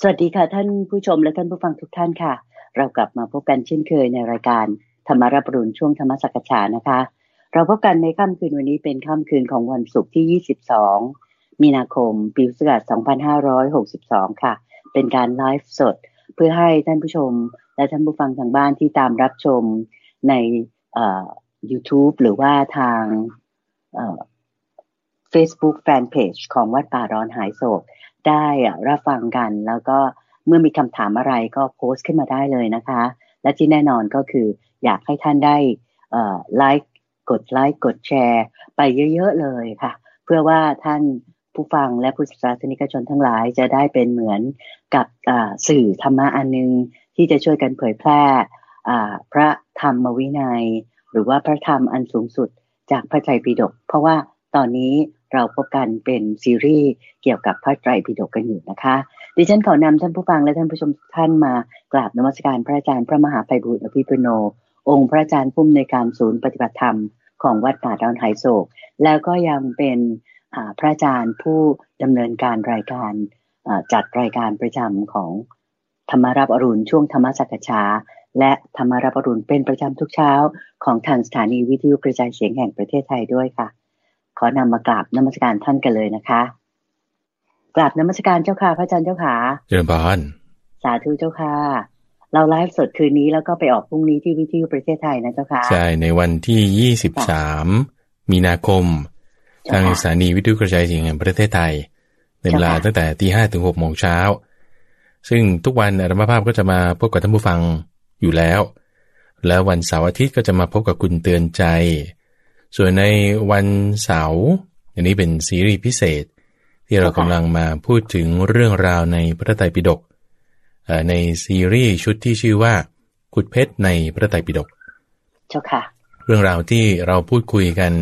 สวัสดีค่ะท่านผู้ชมและท่านผู้ฟังทุกท่านค่ะ เรากลับมาพบกันเช่นเคยในรายการธรรมารับรุณช่วงธรรมสักชานะคะ เราพบกันในค่ำคืนวันนี้เป็นค่ำคืนของวันศุกร์ที่ 22 มีนาคม ปีพุทธศักราช2562 ค่ะ เป็นการไลฟ์สด เพื่อให้ท่านผู้ชม และท่านผู้ฟังทางบ้านที่ตามรับชมใน YouTube หรือว่าทาง Facebook Fanpage ของวัดป่าร้อนหายโศก ได้รับฟังกัน แล้วก็เมื่อมีคำถามอะไรก็โพสต์ขึ้นมาได้เลยนะคะ และที่แน่นอนก็คืออยากให้ท่านได้ไลค์กดไลค์กดแชร์ ไปเยอะๆเลยค่ะ เพื่อว่าท่านผู้ฟังและผู้ศาสนิกชนทั้งหลายจะได้เป็นเหมือนกับสื่อธรรมะอันนึง ที่จะช่วยกันเผยแพร่พระธรรมวินัย หรือว่าพระธรรมอันสูงสุดจากพระไตรปิฎกเพราะว่าตอนนี้ เราพบกันเป็นซีรีส์เกี่ยวกับพระไตรปิฎกกันอยู่นะคะ ดิฉันขอนำท่านผู้ฟังและท่านผู้ชมท่านมากราบนมัสการพระอาจารย์พระมหาไพบุตรอภิปุโน องค์พระอาจารย์ผู้อำนวยการศูนย์ปฏิบัติธรรมของวัดป่าดอนไหโศก แล้วก็ยังเป็นพระอาจารย์ผู้ดำเนินการรายการจัดรายการประจำของธรรมารับอรุณช่วงธรรมสักชา และธรรมารับอรุณเป็นประจำทุกเช้า ของทางสถานีวิทยุกระจายเสียงแห่งประเทศไทยด้วยค่ะ ขอนำมากราบนมัสการท่านกันเลยนะคะ กราบนมัสการเจ้าค่ะ พระอาจารย์เจ้าค่ะเจริญพรสาธุเจ้าค่ะ เราไลฟ์สดคืนนี้แล้วก็ไปออกพรุ่งนี้ที่วิทยุประเทศไทยนะเจ้าค่ะ ใช่ ในวันที่ยี่สิบสามมีนาคม ทางสถานีวิทยุกระจายเสียงแห่งประเทศไทยในเวลาตั้งแต่ตีห้าถึงหกโมงเช้า ซึ่งทุกวันอาตมภาพก็จะมาพบกับท่านผู้ฟังอยู่แล้ว แล้ววันเสาร์อาทิตย์ก็จะมาพบกับคุณเตือนใจ ส่วนในวันเสาร์อันนี้เป็นซีรีส์พิเศษ ที่เรากำลังมาพูดถึงเรื่องราวในพระไตรปิฎกในซีรีส์ชุดที่ชื่อว่า ขุดเพชรในพระไตรปิฎกเจ้าค่ะ เรื่องราวที่เราพูดคุยกัน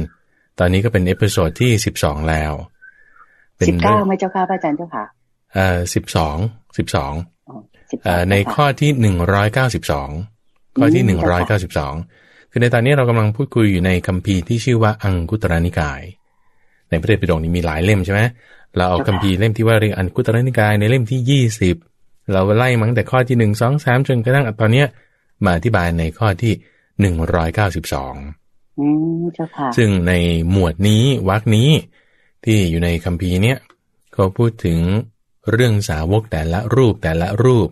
ตอนนี้ก็เป็น episode ที่สิบสองแล้วสิบเก้าไหมเจ้าค่ะพระอาจารย์เจ้าค่ะเอ่อสิบสองสิบสองในข้อที่หนึ่งร้อยเก้าสิบสองข้อที่หนึ่งร้อยเก้าสิบสอง คือในตอนนี้เรากำลังพูดคุยอยู่ในคัมภีร์ที่ชื่อว่าอังคุตรนิกาย ในพระเตปิฎกนี้มีหลายเล่มใช่ไหมเราเอาคัมภีร์เล่มที่ว่าเรียกอังคุตรนิกายในเล่มที่ยี่สิบเราไล่มั้งแต่ข้อที่หนึ่งสองสามจนกระทั่งตอนเนี้ยมาอธิบายในข้อที่หนึ่งร้อยเก้าสิบสองซึ่งในหมวดนี้วรรคนี้ที่อยู่ในคัมภีร์เนี้ยเขาพูดถึงเรื่องสาวกแต่ละรูปแต่ละรูป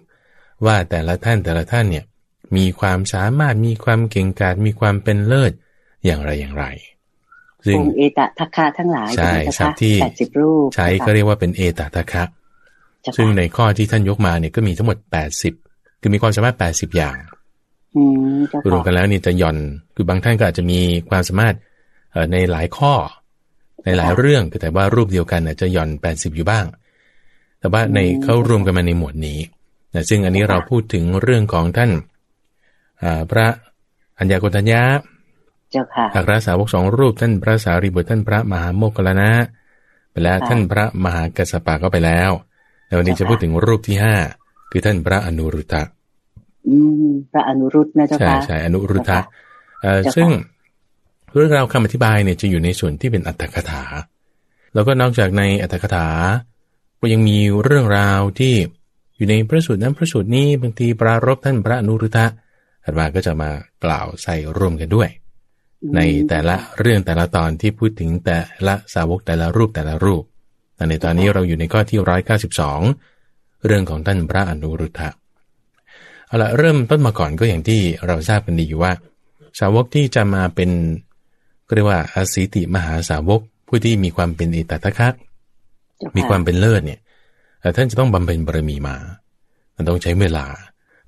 ว่าแต่ละท่านแต่ละท่านเนี่ย มีความสามารถมีความเก่งกาจมีความเป็นเลิศอย่างไรอย่างไรซึ่งเอตทัคคะทั้งหลายใช่สับที่แปดสิบรูปใช้ก็เรียกว่าเป็นเอตทัคคะ ซึ่งในข้อที่ท่านยกมาเนี่ยก็มีทั้งหมดแปดสิบคือมีความสามารถแปดสิบอย่างรวมกันแล้วนี่จะหย่อนคือบางท่านก็อาจจะมีความสามารถในหลายข้อ ในหลายเรื่องแต่ว่ารูปเดียวกันจะหย่อนแปดสิบอยู่บ้าง แต่ว่าในเขารวมกันมาในหมวดนี้นะซึ่งอันนี้เราพูดถึงเรื่องของท่าน พระอัญญาโกฏัญญาเจ้าค่ะอัครสาวกสองรูปท่านพระสารีบุตรท่านพระมหาโมกขลานะไปแล้วท่านพระมหากัสสปะก็ไปแล้วแล้ววันนี้จะพูดถึงรูปที่ห้าคือท่านพระอนุรุตะอืมพระอนุรุตนะเจ้าค่ะใช่ใช่อนุรุตะเอ่อซึ่งเรื่องราวคำอธิบายเนี่ยจะอยู่ในส่วนที่เป็นอัตถกถา แล้วก็นอกจากในอัตถกถา ก็ยังมีเรื่องราวที่อยู่ในพระสูตรนั้นพระสูตรนี้บางทีปรารบท่านพระอนุรุตะ อาตมาก็จะมากล่าวใส่ร่วมกันด้วย ในแต่ละเรื่องแต่ละตอนที่พูดถึงแต่ละสาวกแต่ละรูปแต่ละรูปแต่ในตอนนี้เราอยู่ในข้อที่ร้อยเก้าสิบสองเรื่องของท่านพระอนุรุทธะเอาละเริ่มต้นมาก่อนก็อย่างที่เราทราบกันดีอยู่ว่า สาวกที่จะมาเป็นก็เรียกว่าอาศิติมหาสาวกผู้ที่มีความเป็นอิตตะคะมีความเป็นเลิศเนี่ยท่านจะต้องบำเพ็ญบารมีมา มันต้องใช้เวลา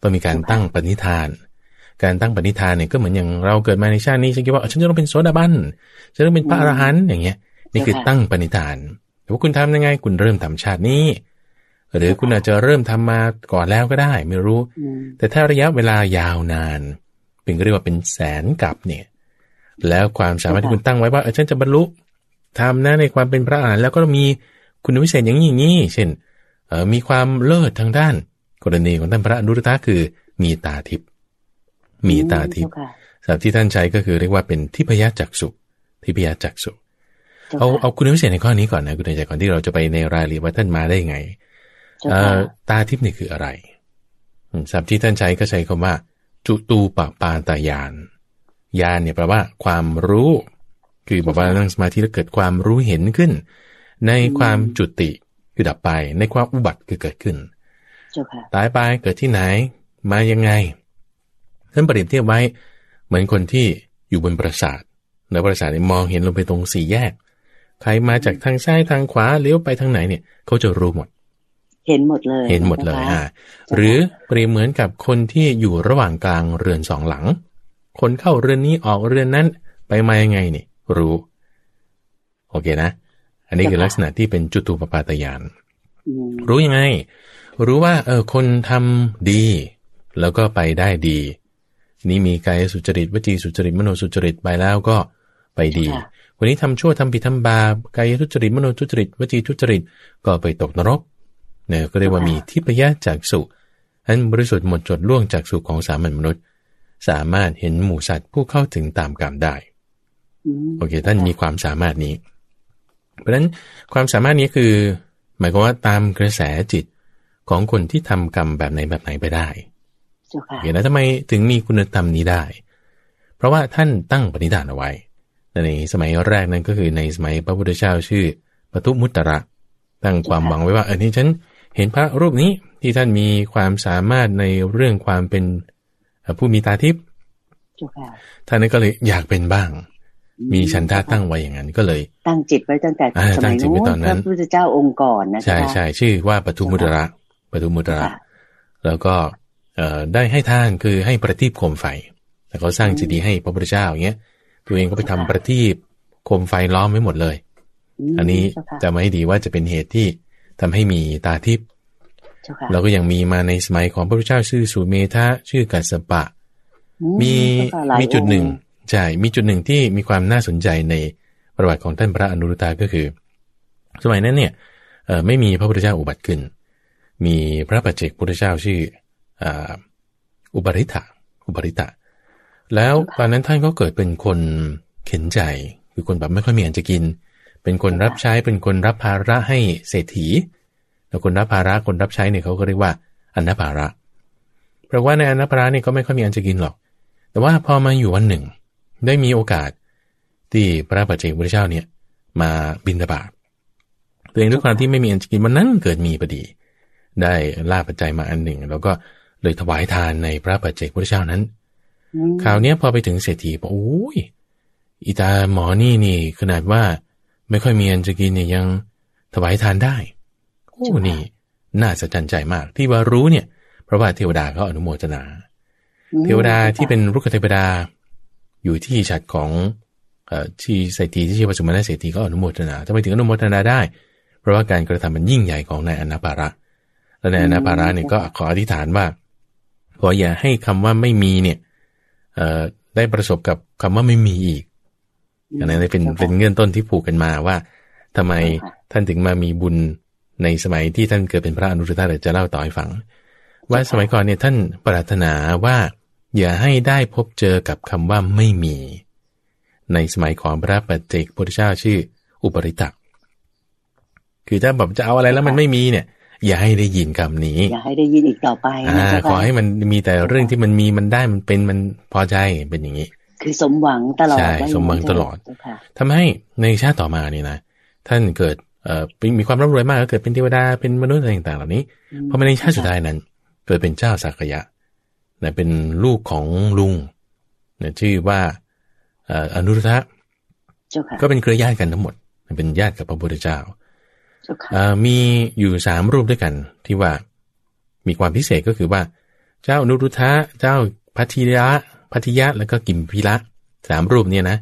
ต้องมีการตั้งปณิธาน การตั้งปณิธานเนี่ยก็เหมือนอย่างเราเกิดมาในชาตินี้ฉันคิดว่าฉันจะต้องเป็นโสดาบันฉันต้องเป็นพระอรหันต์อย่างเงี้ย นี่คือตั้งปณิธาน แต่ว่าคุณทำยังไง คุณเริ่มทำชาตินี้ หรือคุณอาจจะเริ่มทำมาก่อนแล้วก็ได้ ไม่รู้ แต่ถ้าระยะเวลายาวนานเป็นก็เรียกว่าเป็นแสนกับเนี่ย แล้วความสามารถที่คุณตั้งไว้ว่าเออฉันจะบรรลุทำนะในความเป็นพระอรหันต์แล้วก็มีคุณวิเศษอย่างนี้อย่างนี้เช่นมีความเลิศทางด้าน กรณีของท่านพระอนุรุตะคือมีตาทิพย์ มีตาทิพย์ศัพท์ที่ท่านใช้ก็คือเรียกว่าเป็นทิพยจักสุทิพยจักสุเอาเอาคุณพิเศษในข้อนี้ก่อนนะคุณใจก่อนที่เราจะไปในรายละเอียดว่าท่านมาได้ไงตาทิพย์นี่คืออะไรศัพท์ที่ท่านใช้ก็ใช้คำว่า จุตูปปาตายานญาณเนี่ยแปลว่า ความรู้ คือบอกว่านั่งสมาธิแล้วเกิดความรู้เห็นขึ้น ในความจุติคือดับไป ในความอุบัติคือเกิดขึ้นตายไปเกิดที่ไหน มายังไง ท่านเปรียบเทียบไว้ เหมือนคนที่อยู่บนปราสาทแล้วปราสาทมองเห็นลงไปตรงสี่แยก ใครมาจากทางซ้ายทางขวาเลี้ยวไปทางไหนเนี่ยเขาจะรู้หมด เห็นหมดเลย เห็นหมดเลยอ่าหรือเปรียบเหมือนกับคนที่อยู่ระหว่างกลางเรือนสองหลัง คนเข้าเรือนนี้ออกเรือนนั้นไปมายังไงนี่รู้ โอเคนะ อันนี้คือลักษณะที่เป็นจุตูปปาตยาน รู้ยังไง รู้ว่าเออคนทำดี แล้วก็ไปได้ดี นี่มีกายสุจริตวจีสุจริตมโนสุจริตไปแล้วก็ไปดี วันนี้ทำชั่วทำผิดทำบาปกายทุจริตมโนทุจริตวจีทุจริตก็ไปตกนรกเนี่ยก็เรียกว่ามีทิพยะจากสุอันบริสุทธิ์หมดจดล่วงจากสุของสามัญมนุษย์ สามารถเห็นหมู่สัตว์ผู้เข้าถึงตามกรรมได้โอเค ท่านมีความสามารถนี้ เพราะฉะนั้นความสามารถนี้คือ หมายความว่าตามกระแสจิตของคนที่ทำกรรมแบบไหนแบบไหนไปได้ เห็นแล้วทำไมถึงมีคุณธรรมนี้ได้ เพราะว่าท่านตั้งปณิธานเอาไว้ในสมัยแรกนั้นก็คือในสมัยพระพุทธเจ้าชื่อปทุมุตตระตั้งความหวังไว้ว่าเออนี่ฉันเห็นพระรูปนี้ที่ท่านมีความสามารถในเรื่องความเป็นผู้มีตาทิพย์ท่านนั้นก็เลยอยากเป็นบ้าง มีฉันทาตั้งไว้อย่างนั้น ก็เลย ตั้งจิตไว้ตั้งแต่สมัยนู้นพระพุทธเจ้าองค์ก่อนนะใช่ใช่ชื่อว่าปทุมุตระปทุมุตระ แล้วก็ ได้ให้ท่านคือให้ประทีปโคมไฟ แต่เขาสร้างจิตดีให้พระพุทธเจ้าอย่างเงี้ย ตัวเองก็ไปทำประทีปโคมไฟล้อมไว้หมดเลย อันนี้จะไม่ดีว่าจะเป็นเหตุที่ทำให้มีตาทิพย์เราก็ยังมีมาในสมัยของพระพุทธเจ้าชื่อสุเมธะชื่อกัสปะ มีมีจุดหนึ่งใช่มีจุดหนึ่งที่มีความน่าสนใจในประวัติของท่านพระอนุรุตาก็คือ สมัยนั้นเนี่ยไม่มีพระพุทธเจ้าอุบัติขึ้น มีพระปัจเจกพุทธเจ้าชื่อ อุบริตะอุบริตะ แล้วตอนนั้นท่านก็เกิดเป็นคนเข็นใจ คือคนแบบไม่ค่อยมีอันจะกิน เป็นคนรับใช้เป็นคนรับภาระให้เศรษฐีแล้วคนรับภาระคนรับใช้เนี่ยเขาก็เรียกว่าอันนภาระ เพราะว่าในอันนภาระเนี่ยก็ไม่ค่อยมีอันจะกินหรอก แต่ว่าพอมาอยู่วันหนึ่ง ได้มีโอกาสที่พระปัจเจกพุทธเจ้าเนี่ยมาบินตบาตตัวเองด้วยความที่ไม่มีอันจะกินมันนั้นเกิดมีพอดี ได้ล่าปัจจัยมาอันหนึ่ง แล้วก็ เลยถวายทานในพระปัจเจกพุทธเจ้านั้นคราวนี้พอไปถึงเศรษฐีบอกโอ้ยอีตาหมอนี่นี่ ขนาดว่าไม่ค่อยมีอันจะกินเนี่ยยังถวายทานได้โอ้นี่ น่าสะใจมาก ที่ว่ารู้เนี่ยเพราะว่าเทวดาเขาอนุโมทนา เทวดาที่เป็นรุกขเทวดา อยู่ที่ฉัดของอที่เศรษฐีที่ชื่อปัจจุบันเศรษฐีก็อนุโมทนาทำไมถึงอนุโมทนาได้ เพราะว่าการกระทำมันยิ่งใหญ่ของนายอนาปาระ และนายอนาปาระเนี่ยก็ขออธิษฐานว่า ขออย่าให้คำว่าไม่มีเนี่ยได้ประสบกับคำว่าไม่มีอีกอันนั้นเป็นเป็นเงื่อนต้นที่ผูกกันมาว่าทำไมท่านถึงมามีบุญในสมัยที่ท่านเกิดเป็นพระอนุรุตตะเดี๋ยวจะเล่าต่อให้ฟัง ว่าสมัยก่อนเนี่ยท่านปรารถนาว่า อย่าให้ได้พบเจอกับคำว่าไม่มี ในสมัยของพระปัจเจกพุทธเจ้าชื่ออุปริตักคือถ้าแบบจะเอาอะไรแล้วมันไม่มีเนี่ย อย่าให้ได้ยินคำนี้ อย่าให้ได้ยินอีกต่อไปอ่าขอให้มันมีแต่เรื่องที่มันมีมันได้มันเป็นมันพอใจเป็นอย่างนี้ คือสมหวังตลอดใช่สมหวังตลอดทำให้ในชาติต่อมานี่นะท่านเกิดเอ่อมีความร่ำรวยมากก็เกิดเป็นเทวดาเป็นมนุษย์อะไรต่างๆ เหล่านี้พอมาในชาติสุดท้ายนั้น เกิดเป็นเจ้าสักยะนะเป็นลูกของลุงนะชื่อว่าอนุรุทธะก็เป็นเครือญาติกันทั้งหมด เป็นญาติกับพระพุทธเจ้า มีอยู่สามรูปด้วยกันที่ว่ามีความพิเศษก็คือว่า เจ้านุรุทะเจ้าพัทิยะพัทิยะแล้วก็กิมพิละสามรูปเนี่ยนะ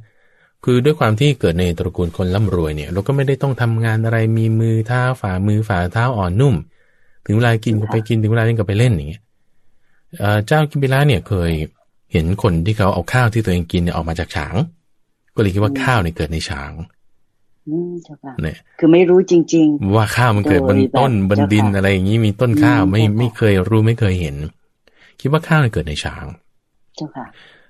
คือด้วยความที่เกิดในตระกูลคนร่ำรวยเนี่ย เราก็ไม่ได้ต้องทำงานอะไรมีมือเท้าฝ่ามือฝ่าเท้าอ่อนนุ่ม ถึงเวลากินก็ไปกินถึงเวลาเล่นก็ไปเล่นอย่างเงี้ยเจ้ากิมพิละเนี่ยเคยเห็นคนที่เขาเอาข้าวที่ตัวเองกินเนี่ยออกมาจากฉาง ก็เลยคิดว่าข้าวเนี่ยเกิดในฉาง เนี่ยคือไม่รู้จริง ๆ ว่าข้าวมันเกิดบนต้นบนดินอะไรอย่างนี้มีต้นข้าวไม่ไม่เคยรู้ไม่เคยเห็น คิดว่าข้าวเกิดในฉางเจ้าค่ะ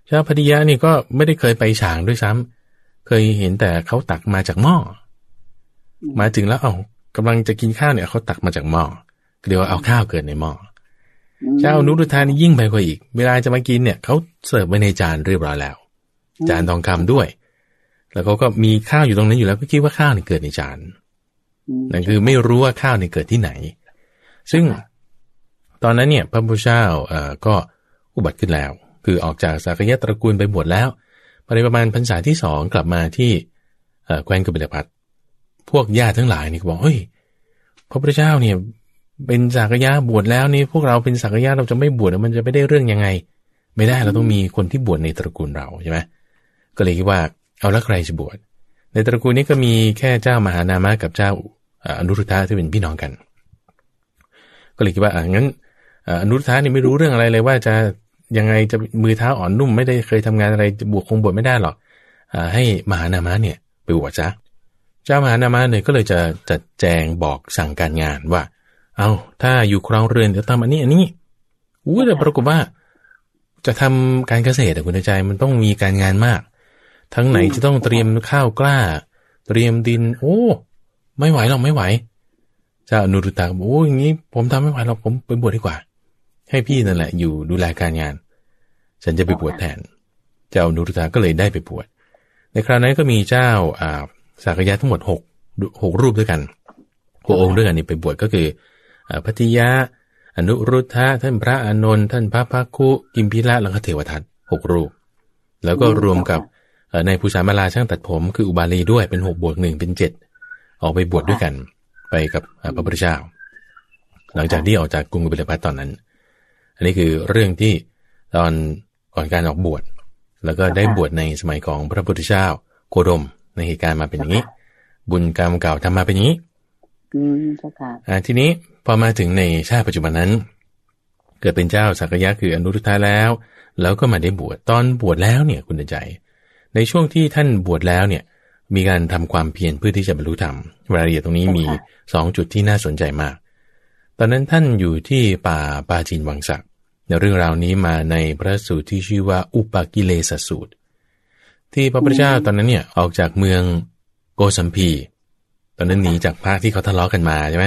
เจ้าพธิยะนี่ก็ไม่ได้เคยไปฉางด้วยซ้ำเคยเห็นแต่เขาตักมาจากหม้อมาถึงแล้วเอ้ากำลังจะกินข้าวเนี่ยเขาตักมาจากหม้อเรียกว่าเอาข้าวเกิดในหม้อเจ้านุรุธานี่ยิ่งไปกว่าอีก เวลาจะมากินเนี่ยเขาเสิร์ฟไว้ในจานเรียบร้อยแล้ว จานทองคำด้วย แล้วเขาก็มีข้าวอยู่ตรงนั้นอยู่แล้วก็คิดว่าข้าวนี่เกิดในจานนั่นคือไม่รู้ว่าข้าวนี่เกิดที่ไหน ซึ่งตอนนั้นเนี่ยพระพุทธเจ้าเอ่อก็อุบัติขึ้นแล้ว คือออกจากสักยะตระกูลไปบวชแล้วภายในประมาณพรรษาที่สองกลับมาที่แคว้นกบิลพัทพวกญาติทั้งหลายนี่ก็บอกเฮ้ยพระพุทธเจ้าเนี่ยเป็นสักยะบวชแล้วนี่พวกเราเป็นสักยะเราจะไม่บวชมันจะไม่ได้เรื่องยังไง ไม่ได้เราต้องมีคนที่บวชในตระกูลเราใช่ไหมก็เลยคิดว่า เอาแล้วใครจะบวช ในตระกูลนี้ก็มีแค่เจ้ามหานามะกับเจ้าอนุรุทธะที่เป็นพี่น้องกัน ก็เลยคิดว่าอ่างั้นอนุรุทธะนี่ไม่รู้เรื่องอะไรเลยว่าจะยังไงจะมือเท้าอ่อนนุ่มไม่ได้เคยทำงานอะไรจะบวชคงบวชไม่ได้หรอกอให้มหานามะเนี่ยไปบวชซะเจ้ามหานามะเนี่ยก็เลยจะจัดแจงบอกสั่งการงานว่า เอาถ้าอยู่ครองเรือนเดี๋ยวทำอันนี้อันนี้อู้แต่ปรากฏว่า จะทำการเกษตรแต่คุณใจมันต้องมีการงานมาก ทั้งไหนจะต้องเตรียมข้าวกล้า เตรียมดิน โอ้ ไม่ไหวหรอกไม่ไหวเจ้านุรุตาบอกโอ้อย่างนี้ ผมทำไม่ไหวหรอกผมไปบวชดีกว่า ให้พี่นั่นแหละ อยู่ดูแลการงาน ฉันจะไปบวชแทน เจ้านุรุตาก็เลยได้ไปบวชในคราวนั้นก็มีเจ้าอ่าสากยะทั้งหมดหกหกรูปด้วยกันหกองค์ด้วยกันนี่ไปบวชก็คือพัทยาอนุรุทธะท่านพระอานนท์ท่านพระพักคุกิมพิละแล้วก็เทวทัตหกรูป แล้วก็รวมกับ ในภูษามาลาช่างตัดผมคืออุบาลีด้วยเป็นหกบวกหนึ่งเป็นเจ็ดออกไปบวชดด้วยกันไปกับพระพุทธเจ้า หลังจากที่ออกจากกรุงกุบิลพัทตอนนั้น อันนี้คือเรื่องที่ตอนก่อนการออกบวชแล้วก็ได้บวชในสมัยของพระพุทธเจ้าโคดมในเหตุการณ์มาเป็นอย่างนี้ บุญกรรมเก่าทำมาเป็นอย่างนี้อืมเจ้าค่ะอ่าทีนี้พอมาถึงในชาติปัจจุบันนั้น เกิดเป็นเจ้าสักยะคืออนุรุทธาแล้ว แล้วก็มาได้บวชตอนบวชแล้วเนี่ยคุณใจ ในช่วงที่ท่านบวชแล้วเนี่ย มีการทำความเพียรเพื่อที่จะบรรลุธรรมรายละเอียดตรงนี้มีสองจุดที่น่าสนใจมาก ตอนนั้นท่านอยู่ที่ป่าปาจินวังสักในเรื่องราวนี้มาในพระสูตรที่ชื่อว่าอุปกิเลสสูตร ที่พระพุทธเจ้าตอนนั้นเนี่ยออกจากเมืองโกสัมพี ตอนนั้นหนีจากพระที่เขาทะเลาะกันมาใช่ไหม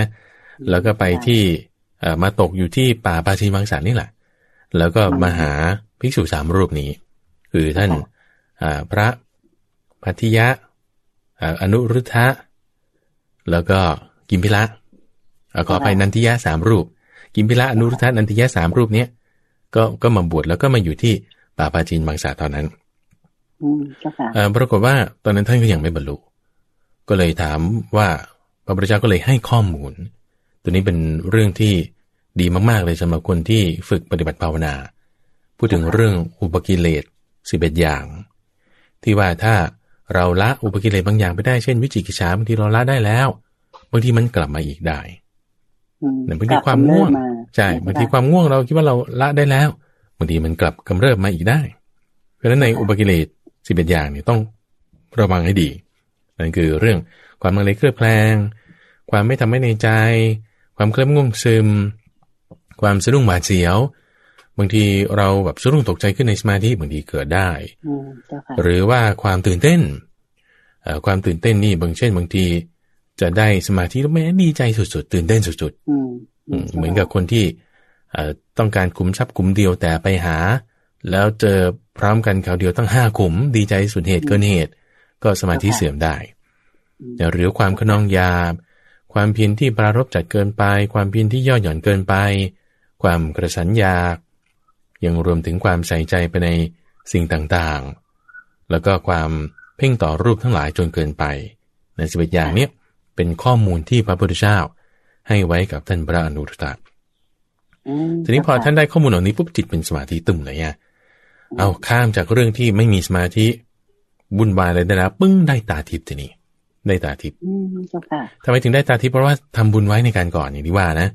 แล้วก็ไปที่มาตกอยู่ที่ป่าปาชีมังสานี่แหละ แล้วก็มาหาภิกษุสามรูปนี้ คือท่าน พระพัทยะอนุรุทธะ แล้วก็กิมพิละขอไปนันทิยะสามรูป กิมพิละอนุรุทธะนันทิยะสามรูปเนี้ยก็ก็มาบวชแล้วก็มาอยู่ที่ป่าปาจีนบางสาตอนนั้นปรากฏว่าตอนนั้นท่านก็ยังไม่บรรลุ ก็เลยถามว่าพระพุทธเจ้าก็เลยให้ข้อมูล ตัวนี้เป็นเรื่องที่ดีมาก ๆ เลยสำหรับคนที่ฝึกปฏิบัติภาวนา พูดถึงเรื่องอุปกิเลสสิบเอ็ดอย่าง ที่ว่าถ้าเราละอุปกิเลสบางอย่างไปได้เช่นวิจิกิจฉาบางทีเราละได้แล้วบางทีมันกลับมาอีกได้บางทีความง่วงใช่บางทีความง่วงเราคิดว่าเราละได้แล้วบางทีมันกลับกำเริบมาอีกได้ เพราะฉะนั้นในอุปกิเลสสิบเอ็ดอย่างเนี่ยต้องระวังให้ดี นั่นคือเรื่องความมังเลเครือบแคลง ความไม่ทำให้ในใจ ความเคลิ้มง่วงซึม ความสะดุ้งหวาดเสียว บางทีเราแบบสะดุ้งตกใจขึ้นในสมาธิบางทีเกิดได้ หรือว่าความตื่นเต้นความตื่นเต้นนี่บางเช่น บางทีจะได้สมาธิแล้วแม่ดีใจสุดๆตื่นเต้นสุดๆเหมือนกับคนที่ต้องการคุมทรัพย์คุมเดียวแต่ไปหา แล้วเจอพร้อมกันคราวเดียวตั้งห้าขุม ดีใจสุดเหตุเกินเหตุ ก็สมาธิเสื่อมได้หรือความขนองยา ความเพียรที่ปรารบจัดเกินไป ความเพียรที่ย่อหย่อนเกินไป ความกระสันยา ยังรวมถึงความใส่ใจไปในสิ่งต่างๆ แล้วก็ความเพ่งต่อรูปทั้งหลายจนเกินไป ในสิบเอ็ดอย่างนี้เป็นข้อมูลที่พระพุทธเจ้าให้ไว้กับท่านพระอนุรุตตะทีนี้พอท่านได้ข้อมูลเหล่านี้ปุ๊บจิตเป็นสมาธิตึมเลยไงเอาข้ามจากเรื่องที่ไม่มีสมาธิบุญวายอะไรได้แล้วปึ้งได้ตาทิพย์ทีนี้ได้ตาทิพย์ทำไมถึงได้ตาทิพย์เพราะว่าทำบุญไว้ในการก่อนอย่างที่ว่านะ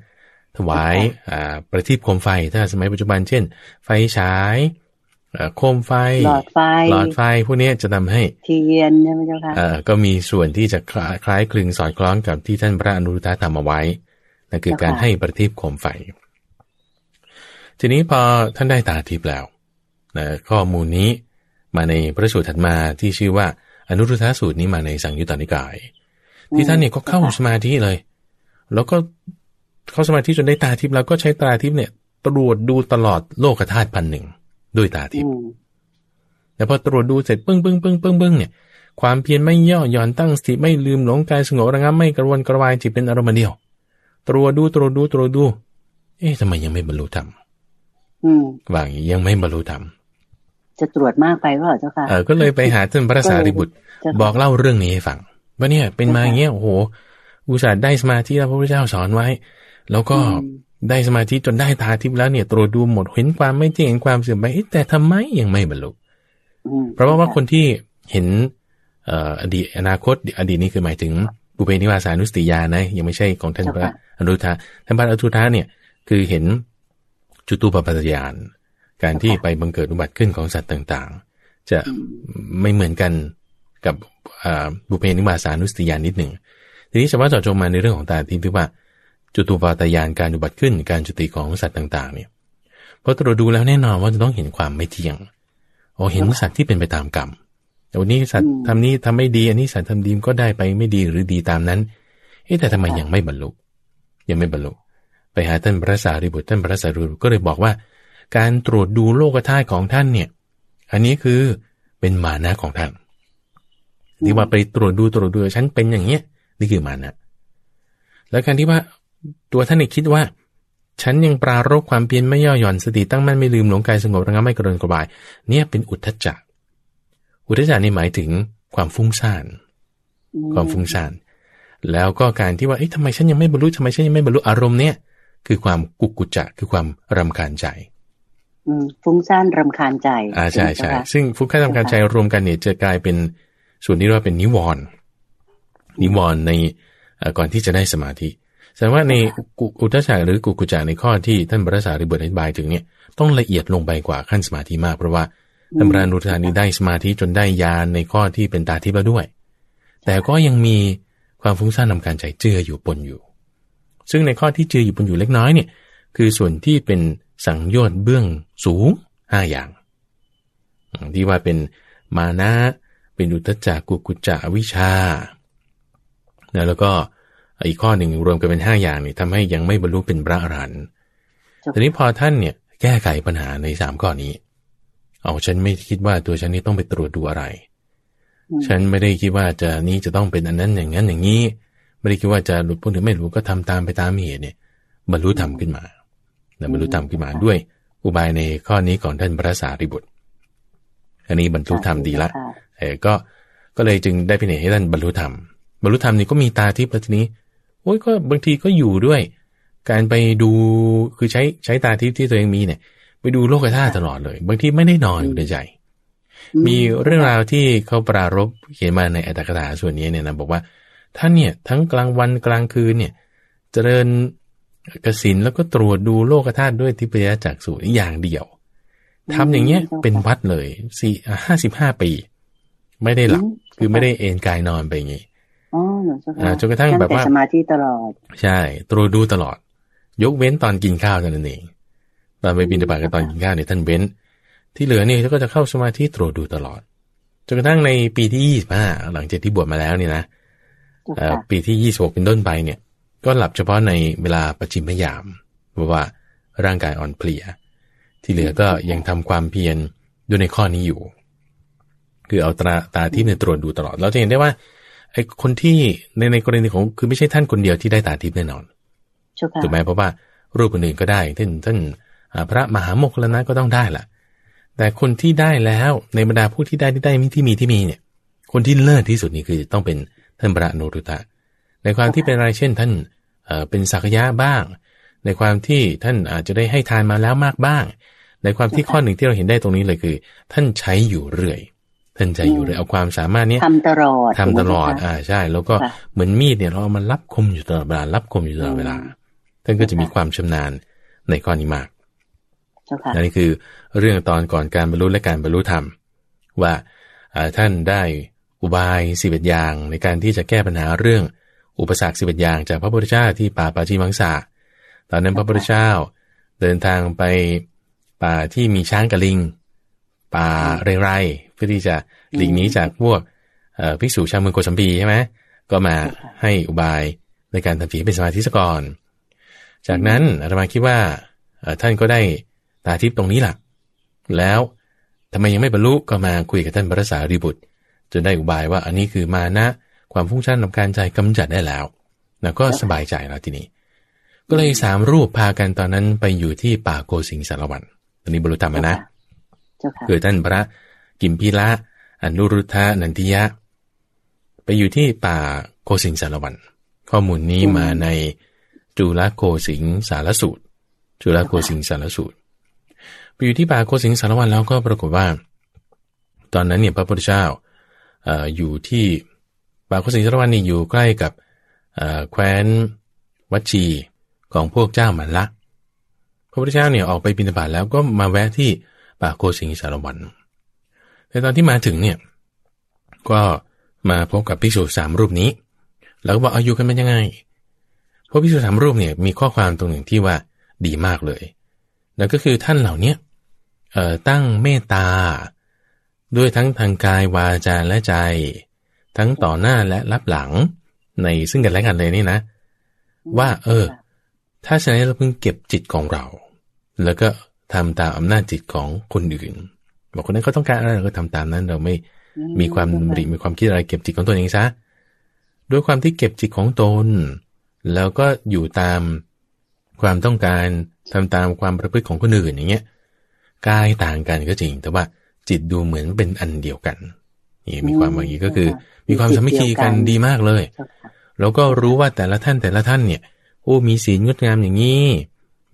ถวายประทีปโคมไฟ ถ้าสมัยปัจจุบันเช่น ไฟฉายโคมไฟ หลอดไฟ หลอดไฟพวกนี้จะทำให้เทียนใช่ไหมเจ้าค่ะก็มีส่วนที่จะคล้ายคลึงสอดคล้องกับที่ท่านพระอนุรุตธะทำเอาไว้นั่นคือการให้ประทีปโคมไฟ ทีนี้พอท่านได้ตาทิพย์แล้วนะข้อมูลนี้มาในพระสูตรถัดมาที่ชื่อว่าอนุรุทธสูตรนี้มาในสังยุตตานิกาย ที่ท่านเนี่ยก็เข้าสมาธิเลย แล้วก็ เข้าสมาธิจนได้ตาทิพย์แล้วก็ใช้ตาทิพย์เนี่ย ตรวจดูตลอดโลกธาตุพันหนึ่งด้วยตาทิพย์แต่พอตรวจดูเสร็จปึ้งปึ้งปึ้งปึ้งปึ้งเนี่ยความเพียรไม่ย่อหย่อนตั้งสติไม่ลืมหลงกายสงบระงับไม่กระวนกระวายจิตเป็นอารมณ์เดียว ตรวจดูตรวจดูตรวจดู เอ๊ะทำไมยังไม่บรรลุธรรมว่าอย่างนี้ยังไม่บรรลุธรรมจะตรวจมากไปว่าเจ้าค่ะเออก็เลยไปหาท่านพระสารีบุตร บอกเล่าเรื่องนี้ให้ฟังว่าเนี่ยเป็นมาอย่างเงี้ยโอ้โหอุตส่าห์ได้สมาธิแล้วพระพุทธเจ้าสอนไว้ แล้วก็ได้สมาธิจนได้ตาทิพย์แล้วเนี่ยตรวจดูหมดเห็นความไม่จริงเห็นความเสื่อมไปแต่ทำไมยังไม่บรรลุเพราะว่าคนที่เห็นอดีตอนาคตอดีตนี้คือหมายถึงบุเพนิวาสานุสติญาณนะยังไม่ใช่ของท่านพระอนุทาท่านพระอนุทาเนี่ยคือเห็นจุตูปปัตยานการที่ไปบังเกิดอุบัติขึ้นของสัตว์ต่างๆ จะไม่เหมือนกันกับบุเพนิวาสานุสติญาณนิดหนึ่งทีนี้สามารถเจาะจงมาในเรื่องของตาทิพย์ที่ว่า จุตูปปัตยานการอุบัติขึ้นการจุติของสัตว์ต่างๆเนี่ยพอตรวจดูแล้วแน่นอนว่าจะต้องเห็นความไม่เที่ยงโอ้เห็นสัตว์ที่เป็นไปตามกรรมวันนี้สัตว์ทำนี้ทำไม่ดีอันนี้สัตว์ทำดีก็ได้ไปไม่ดีหรือดีตามนั้นเอ๊แต่ทำไมยังไม่บรรลุยังไม่บรรลุไปหาท่านพระสารีบุตรท่านพระสารีบุตรก็เลยบอกว่า การตรวจดูโลกธาตุของท่านเนี่ย อันนี้คือเป็นมานะของท่านที่ว่าไปตรวจดูตรวจดูฉันเป็นอย่างเงี้ยนี่คือมานะ แล้วการที่ว่า ตัวท่านเองคิดว่า ฉันยังปรารบความเพียรไม่ย่อหย่อนสติตั้งมั่นไม่ลืมหลงกายสงบระงับไม่กระโดนกระบาย เนี่ยเป็นอุทธจักอุทธจารนี่หมายถึงความฟุ้งซ่าน ความฟุ้งซ่านแล้วก็การที่ว่าเอ๊ะทำไมฉันยังไม่บรรลุทำไมฉันยังไม่บรรลุอารมณ์เนี่ย คือความกุกุจจะคือความรำคาญใจฟุ้งซ่านรำคาญใจอ่าใช่ใช่ซึ่งฟุ้งซ่านรำคาญใจรวมกันเนี่ยจะกลายเป็นส่วนที่เรียกว่าเป็นนิวรณ์นิวรณ์ในก่อนที่จะได้สมาธิ แสดงว่าในอุทธจักหรือกุกุจจะในข้อที่ท่านบรสาริบุตรอธิบายถึงเนี่ยต้องละเอียดลงไปกว่าขั้นสมาธิมากเพราะว่าธรรมรานุทานี้ได้สมาธิจนได้ยานในข้อที่เป็นตาทิพย์แล้วด้วย แต่ก็ยังมีความฟุ้งซ่านนำการใจเจืออยู่ปนอยู่ ซึ่งในข้อที่เจืออยู่ปนอยู่เล็กน้อยเนี่ยคือส่วนที่เป็นสังโยชน์เบื้องสูงห้าอย่าง ที่ว่าเป็นมานะ เป็นอุตจักกุกุจจะวิชา แล้วก็ อีกข้อหนึ่งรวมกันเป็นห้าอย่างนี่ทำให้ยังไม่บรรลุเป็นพระอรหันต์ทีนี้พอท่านเนี่ยแก้ไขปัญหาในสามข้อนี้ เอาฉันไม่คิดว่าตัวฉันนี้ต้องไปตรวจดูอะไร ฉันไม่ได้คิดว่าจะนี้จะต้องเป็นอันนั้นอย่างนั้นอย่างนี้ ไม่ได้คิดว่าจะหลุดพ้นหรือไม่หลุดก็ทำตามไปตามเหตุเนี่ย บรรลุธรรมขึ้นมาแต่บรรลุธรรมขึ้นมาด้วย อุบายในข้อนี้ของท่านพระสารีบุตร อันนี้บรรลุธรรมดีละ เออก็ก็เลยจึงได้เป็นเหตุให้ท่านบรรลุธรรมบรรลุธรรมนี่ก็มีตาทิพย์ทีนี้ โอ้ยก็บางทีก็อยู่ด้วย การไปดูคือใช้ใช้ตาทิพย์ที่ตัวเองมีเนี่ย ไปดูโลกธาตุตลอดเลย บางทีไม่ได้นอนอยู่ในใจ มีเรื่องราวที่เขาปรารบเขียนมาในอัตถกถาส่วนนี้เนี่ยนะบอกว่าท่านเนี่ยทั้งกลางวันกลางคืนเนี่ยเจริญกสินแล้วก็ตรวจดูโลกธาตุด้วยทิพยจักษุอย่างเดียวทำอย่างเงี้ยเป็นวัดเลยสี่ห้าสิบห้าปี ไม่ได้หลับคือไม่ได้เอนกายนอนไปอย่างงี้ อ๋อจนกระทั่งแบบว่าสมาธิตลอด ใช่ตรวจดูตลอด ยกเว้นตอนกินข้าวเท่านั้นเองตอนไปบินบาตกันตอนกินข้าวเนี่ยท่านเว้น ที่เหลือเนี่ยก็จะเข้าสมาธิตรวจดูตลอดจนกระทั่งในปีที่ยี่สิบห้าหลังจากที่บวชมาแล้วเนี่ยนะปีที่ยี่สิบหกเป็นต้นไปเนี่ย ก็หลับเฉพาะในเวลาประจิมพยามเพราะว่าร่างกายอ่อนเพลีย ที่เหลือก็ยังทำความเพียรด้วยในข้อนี้อยู่ คือเอาตาตาที่ในตรวจดูตลอด เราจะเห็นได้ว่า ไอ้คนที่ในในกรณีของคือไม่ใช่ท่านคนเดียวที่ได้ตาทิพย์แน่นอนถูกไหมเพราะว่ารูปอื่นก็ได้เช่นท่านพระมหาโมคลนะก็ต้องได้ละแต่คนที่ได้แล้วในบรรดาผู้ที่ได้ที่ได้มีที่มีที่มีเนี่ย คนที่เลิศที่สุดนี่คือต้องเป็นท่านพระโนรุตะ ในความที่เป็นอะไรเช่นท่านเป็นสักยะบ้าง ในความที่ท่านอาจจะได้ให้ทานมาแล้วมากบ้าง ในความที่ข้อหนึ่งที่เราเห็นได้ตรงนี้เลยคือ ท่านใช้อยู่เรื่อย ท่านใช้อยู่เรื่อยเอาความสามารถนี้ทำตลอดทำตลอด อ่าใช่ แล้วก็เหมือนมีดเนี่ยเราเอามารับคมอยู่ตลอดเวลารับคมอยู่ตลอดเวลาท่านก็จะมีความชำนาญในข้อนี้มากอันนี้คือเรื่องตอนก่อนการบรรลุและการบรรลุธรรม ว่าท่านได้อุบายสิบเอ็ดอย่างในการที่จะแก้ปัญหาเรื่องอุปสรรคสิบเอ็ดอย่างจากพระพุทธเจ้าที่ป่าปาจีมังสาตอนนั้นพระพุทธเจ้าเดินทางไปป่าที่มีช้างกระลิง ป่าเรไรเพื่อที่จะหลีกนี้จากพวกภิกษุชาวเมืองโกสัมพีใช่ไหมก็มาให้อุบายในการทำสีเป็นสมาธิสก่อน จากนั้นอาตมาคิดว่าท่านก็ได้ตาทิพย์ตรงนี้แหละแล้วทำไมยังไม่บรรลุก็มาคุยกับท่านพระสารีบุตรจนได้อุบายว่าอันนี้คือมานะความฟุ้งซ่านของการใจกำจัดได้แล้วแล้วก็สบายใจแล้วทีนี้ ก็เลยสามรูปพากันตอนนั้นไปอยู่ที่ป่าโกสิงสารวัน ตอนนี้บรรลุธรรมนะ คือท่านพระกิมพีละอนุรุทธานันทิยะ ไปอยู่ที่ป่าโกสิงสารวัน ข้อมูลนี้มาในจุลโกสิงสารสูตร จุลโกสิงสารสูตร ไปอยู่ที่ป่าโกสิงสารวันแล้วก็ปรากฏว่า ตอนนั้นเนี่ยพระพุทธเจ้าอยู่ที่ป่าโกสิงสารวันนี่อยู่ใกล้กับแคว้นวัชีของพวกเจ้ามันละ พระพุทธเจ้าเนี่ยออกไปบิณฑบาตแล้วก็มาแวะที่ ป่าโกสิงสารวันแต่ตอนที่มาถึงเนี่ยก็มาพบกับภิกษุสามรูปนี้ แล้วก็บอกอายุกันเป็นยังไงพระภิกษุสามรูปเนี่ยมีข้อความตรงหนึ่งที่ว่าดีมากเลยนั่นก็คือท่านเหล่านี้ตั้งเมตตา ด้วยทั้งทางกายวาจาและใจ ทั้งต่อหน้าและรับหลังในซึ่งกันและกันเลยนี่นะ ว่า เออ ถ้าฉะนั้นเราเพิ่งเก็บจิตของเรา แล้วก็ ทำตามอำนาจจิตของคนอื่นบอกคนนั้นเขาต้องการอะไรเราก็ทำตามนั้น เราไม่มีความริมีความคิดอะไรเก็บจิตของตัวเองซะด้วยความที่เก็บจิตของตน แล้วก็อยู่ตามความต้องการทำตามความประพฤติของคนอื่นอย่างเงี้ยกายต่างกันก็จริง แต่ว่าจิตดูเหมือนเป็นอันเดียวกันนี่มีความอย่างนี้ก็คือ มีความสามัคคีกันดีมากเลย แล้วก็รู้ว่าแต่ละท่านแต่ละท่านเนี่ยโอ้มีศีลงดงามอย่างนี้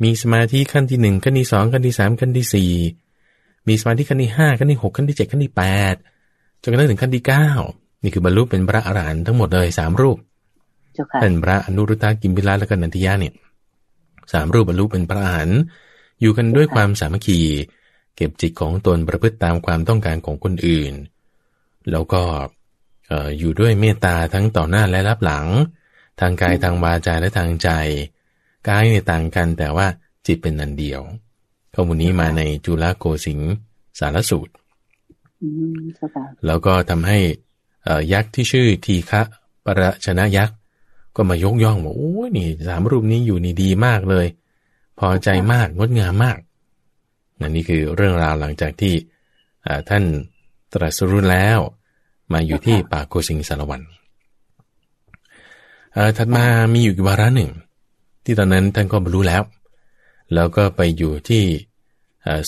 มีสมาธิขั้นที่หนึ่งขั้นที่สองขั้นที่สามขั้นที่สี่มีสมาธิขั้นที่ห้าขั้นที่หกขั้นที่เจ็ดขั้นที่แปดจนกระทั่งถึงขั้นที่เก้านี่คือบรรลุเป็นพระอรหันต์ทั้งหมดเลยสามรูปเป็นพระอนุรุตตากิมพิลาและกันนันทิยาเนี่ยสามรูปบรรลุเป็นพระอรหันต์อยู่กันด้วยความสามัคคีเก็บจิตของตนประพฤติตามความต้องการของคนอื่น แล้วก็อยู่ด้วยเมตตาทั้งต่อหน้าและรับหลัง ทางกายทางวาจาและทางใจ กายเนี่ยต่างกันแต่ว่าจิตเป็นนันเดียว ข้อมูลนี้มาในจุลโกสิงสารสูตรแล้วก็ทำให้ยักษ์ที่ชื่อทีฆะประชนะยักษ์ ก็มายกย่องว่าโอ้นี่สามรูปนี้อยู่นี่ดีมากเลย พอใจมากงดงามมากนั่นนี่คือเรื่องราวหลังจากที่ท่านตรัสรู้แล้ว มาอยู่ที่ป่าโกสิงสารวันถัดมามีอยู่วาระหนึ่ง ที่ตอนนั้นท่านก็บรรลุแล้ว แล้วก็ไปอยู่ที่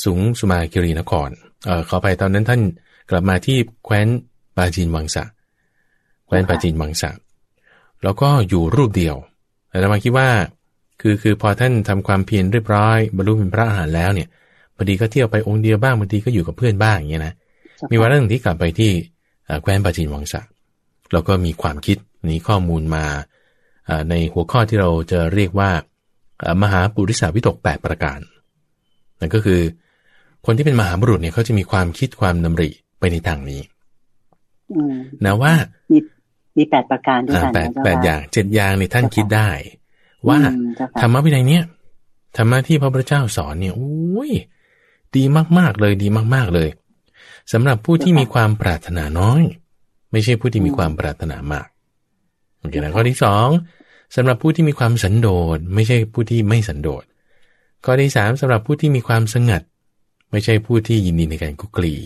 สูงสุมาคิรีนครอขอไปตอนนั้นท่านกลับมาที่แคว้นปาจีนวังสะแคว้นปาจีนวังสะแล้วก็อยู่รูปเดียวแต่มาคิดว่าคือคือพอท่านทำความเพียรเรียบร้อยบรรลุเป็นพระอาหารแล้วเนี่ยบางทีก็เที่ยวไปองค์เดียวบ้างบางทีก็อยู่กับเพื่อนบ้างอย่างเงี้ยนะมีวันหนึ่งที่กลับไปที่แคว้นปาจีนวังสะแล้วก็มีความคิดนี้ข้อมูลมา ในหัวข้อที่เราจะเรียกว่า มหาปุริสาวิตก 8 ประการนั่นก็คือ คนที่เป็นมหาบุรุษเนี่ยเขาจะมีความคิดความดำริไปในทางนี้นะว่ามีมีแปดประการด้วยกันแปดแปดอย่างเจ็ดอย่างในท่านคิดได้ ว่าธรรมะวินัยเนี้ยธรรมะที่พระพุทธเจ้าสอนเนี่ยโอ้ยดีมากๆเลยดีมาก ๆเลยสำหรับผู้ที่มีความปรารถนาน้อย ไม่ใช่ผู้ที่มีความปรารถนามากโอเคนะข้อที่สอง สำหรับผู้ที่มีความสันโดษไม่ใช่ผู้ที่ไม่สันโดษข้อที่สามสำหรับผู้ที่มีความสงัด ไม่ใช่ผู้ที่ยินดีในการกุกลี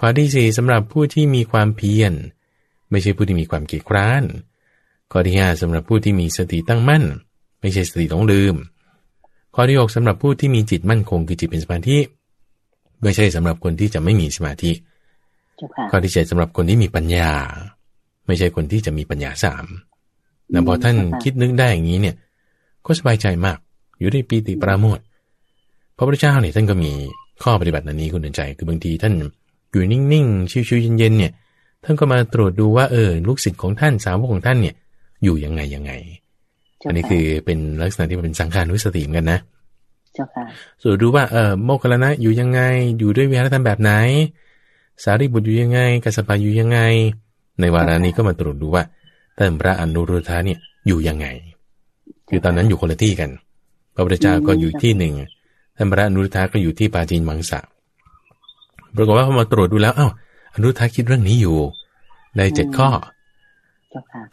ข้อที่สี่สำหรับผู้ที่มีความเพียร ไม่ใช่ผู้ที่มีความเกียจคร้าน ข้อที่ห้าสำหรับผู้ที่มีสติตั้งมั่น ไม่ใช่สติต้องลืม ข้อที่หกสำหรับผู้ที่มีจิตมั่นคงคือจิตเป็นสมาธิ ไม่ใช่สำหรับคนที่จะไม่มีสมาธิ ข้อที่เจ็ดสำหรับคนที่มีปัญญา ไม่ใช่คนที่จะมีปัญญาสาม แต่พอท่านคิดนึกได้อย่างนี้เนี่ย ก็สบายใจมาก อยู่ในปีติปราโมทพระพุทธเจ้าเนี่ยท่านก็มีข้อปฏิบัติอันนี้คุณเดินใจ คือบางทีท่านอยู่นิ่งๆชิวๆเย็นๆเนี่ย ท่านก็มาตรวจดูว่าเออลูกศิษย์ของท่านสาวกของท่านเนี่ย อยู่ยังไงยังไง อันนี้คือเป็นลักษณะที่เป็นสังขารุสติเหมือนกันนะส่วนดูว่าเออโมคคลนะอยู่ยังไง อยู่ด้วยวิหารธรรมแบบไหน สารีบุตรอยู่ยังไงกัสปะอยู่ยังไง ในวาระนี้ก็มาตรวจดูว่า ท่านพระอนุรุทธะเนี่ยอยู่ยังไง คือตอนนั้นอยู่คนละที่กัน พระพุทธเจ้าก็อยู่ที่หนึ่งท่านพระอนุรุทธะก็อยู่ที่ปาจีนมังสะปรากฏว่าพอมาตรวจดูแล้วอ้าวอนุรุทธะคิดเรื่องนี้อยู่ ในเจ็ดข้อ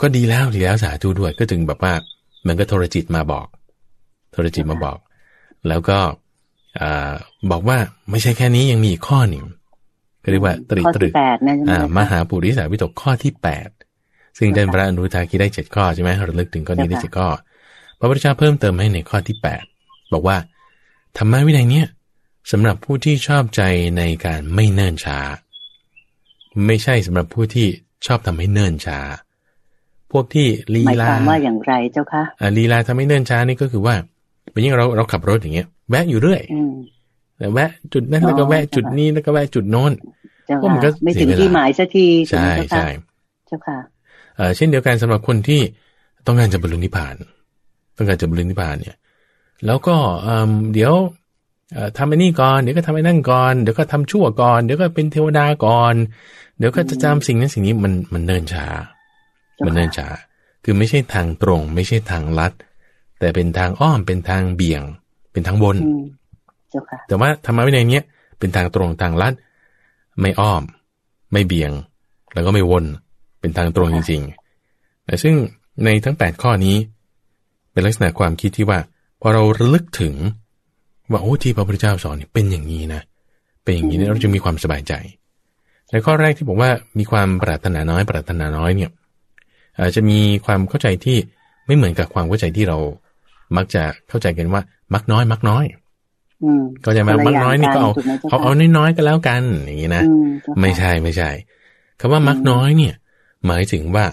ก็ดีแล้วดีแล้วสาธุด้วยก็จึงแบบว่าเหมือนกับโทรจิตมาบอกรจิตมาบอก แล้วก็บอกว่าไม่ใช่แค่นี้ยังมีอีกข้อหนึ่งก็เรียกว่าตริตรึกมหาปุริสาวิตกข้อที่แปด ซึ่งเดินพระอนุทาคีได้เจ็ดข้อใช่ไหมระลึกถึงข้อนี้ได้เจ็ดข้อ พระพุทธเจ้าเพิ่มเติมให้ในข้อที่แปดบอกว่าธรรมะวินัยเนี้ยสำหรับผู้ที่ชอบใจในการไม่เนิ่นช้า ไม่ใช่สำหรับผู้ที่ชอบทำให้เนิ่นช้า พวกที่ลีลาหมายความว่าอย่างไรเจ้าคะอ่าลีลาทำให้เนิ่นช้านี่ก็คือว่าเป็นอย่างเราเราขับรถอย่างเงี้ยแวะอยู่เรื่อยแต่แวะจุดนั้นแล้วก็แวะจุดนี้แล้วก็แวะจุดโน้นเพราะมันก็ไม่ถึงที่หมายสักทีใช่ใช่เจ้าค่ะ เช่นเดียวกันสำหรับคนที่ต้องการจะบรรลุนิพพาน ต้องการจะบรรลุนิพพานเนี่ย แล้วก็เดี๋ยวทำไอ้นี่ก่อน เดี๋ยวก็ทำไอ้นั่นก่อน เดี๋ยวก็ทำชั่วก่อน เดี๋ยวก็เป็นเทวดาก่อน เดี๋ยวก็จะจำสิ่งนั้นสิ่งนี้มันมันเนินช้า มันเนินช้า คือไม่ใช่ทางตรง ไม่ใช่ทางลัด แต่เป็นทางอ้อม เป็นทางเบี่ยง เป็นทางบนแต่ว่าธรรมะวินัยเนี้ยเป็นทางตรงทางลัด ไม่อ้อม ไม่เบี่ยง แล้วก็ไม่วน เป็นทางตรงจริงๆแต่ซึ่งในทั้งแปดข้อนี้ เป็นลักษณะความคิดที่ว่า พอเราระลึกถึง ว่าโอ้ที่พระพุทธเจ้าสอนเป็นอย่างนี้นะ เป็นอย่างนี้เราจะมีความสบายใจ ในข้อแรกที่บอกว่ามีความปรารถนาน้อยปรารถนาน้อยเนี่ยอาจจะมีความเข้าใจที่ไม่เหมือนกับความเข้าใจที่เรา มักจะเข้าใจกันว่า มักน้อย มักน้อยก็จะมามักน้อยนี่ก็เอาเอาเอาน้อยๆก็แล้วกัน อย่างนี้นะไม่ใช่ไม่ใช่คำว่ามักน้อยเนี่ย หมายถึงว่า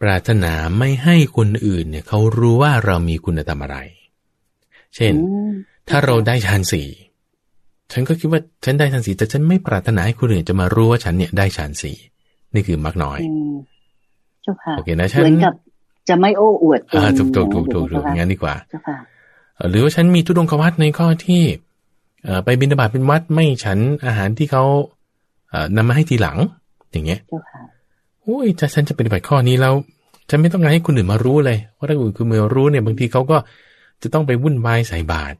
ปรารถนาไม่ให้คนอื่นเนี่ยเขารู้ว่าเรามีคุณธรรมอะไร เช่น ถ้าเราได้ฌานสี่ฉันก็คิดว่าฉันได้ฌานสี่แต่ฉันไม่ปรารถนาให้คนอื่นจะมารู้ว่าฉันเนี่ยได้ฌานสี่นี่คือมักน้อยเจ้าค่ะโอเคนะฉันเหมือนกับจะไม่โอ้อวดอ่าถูกถูกถูกถูกถูกงั้นดีกว่าเจ้าค่ะหรือว่าฉันมีทุดงควัตในข้อที่ไปบินบาตเป็นวัดไม่ฉันอาหารที่เขานำมาให้ทีหลัง อย่างเงี้ยโอ้ยจะฉันจะปฏิบัติข้อนี้แล้วฉันไม่ต้องการให้คนอื่นมารู้เลยว่าถ้าคนอื่นคือเมื่อรู้เนี่ยบางทีเขาก็จะต้องไปวุ่นวายใส่บาตร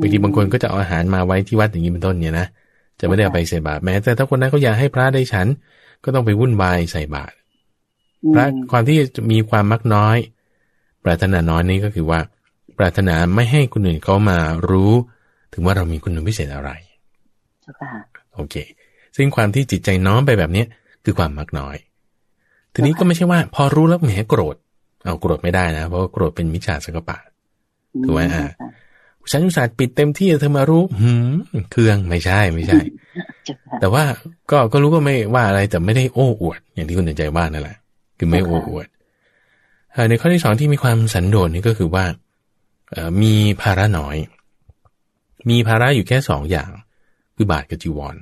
บางทีบางคนก็จะเอาอาหารมาไว้ที่วัดอย่างนี้เป็นต้นเนี่ยนะจะไม่ได้เอาไปใส่บาตรแม้ แต่ถ้าคนนั้นเขาอยากให้พระได้ฉัน ก็ต้องไปวุ่นวายใส่บาตรพระความที่จะมีความมักน้อย ปรารถนาน้อยนี้ก็คือว่า ปรารถนาไม่ให้คนอื่นเขามารู้ ถึงว่าเรามีคุณพิเศษอะไรโอเค ซึ่งความที่จิตใจน้อมไปแบบเนี้ยคือความมักน้อย ทีนี้ก็ไม่ใช่ว่า พอรู้แล้วแหมโกรธ เอาโกรธไม่ได้นะ เพราะว่าโกรธเป็นมิจฉาสกปะถูกไหมอ่าฉันอุตส่าห์ปิดเต็มที่เธอมารู้หืมเครื่องไม่ใช่ไม่ใช่ แต่ว่าก็ก็รู้ก็ไม่ว่าอะไรแต่ไม่ได้โอ้อวด อย่างที่คุณใจว่านั่นแหละคือไม่โอ้อวดในข้อที่สองที่มีความสันโดษนี่ก็คือว่ามีภาระน้อย มีภาระอยู่แค่สองอย่าง คือบาทกับจีวร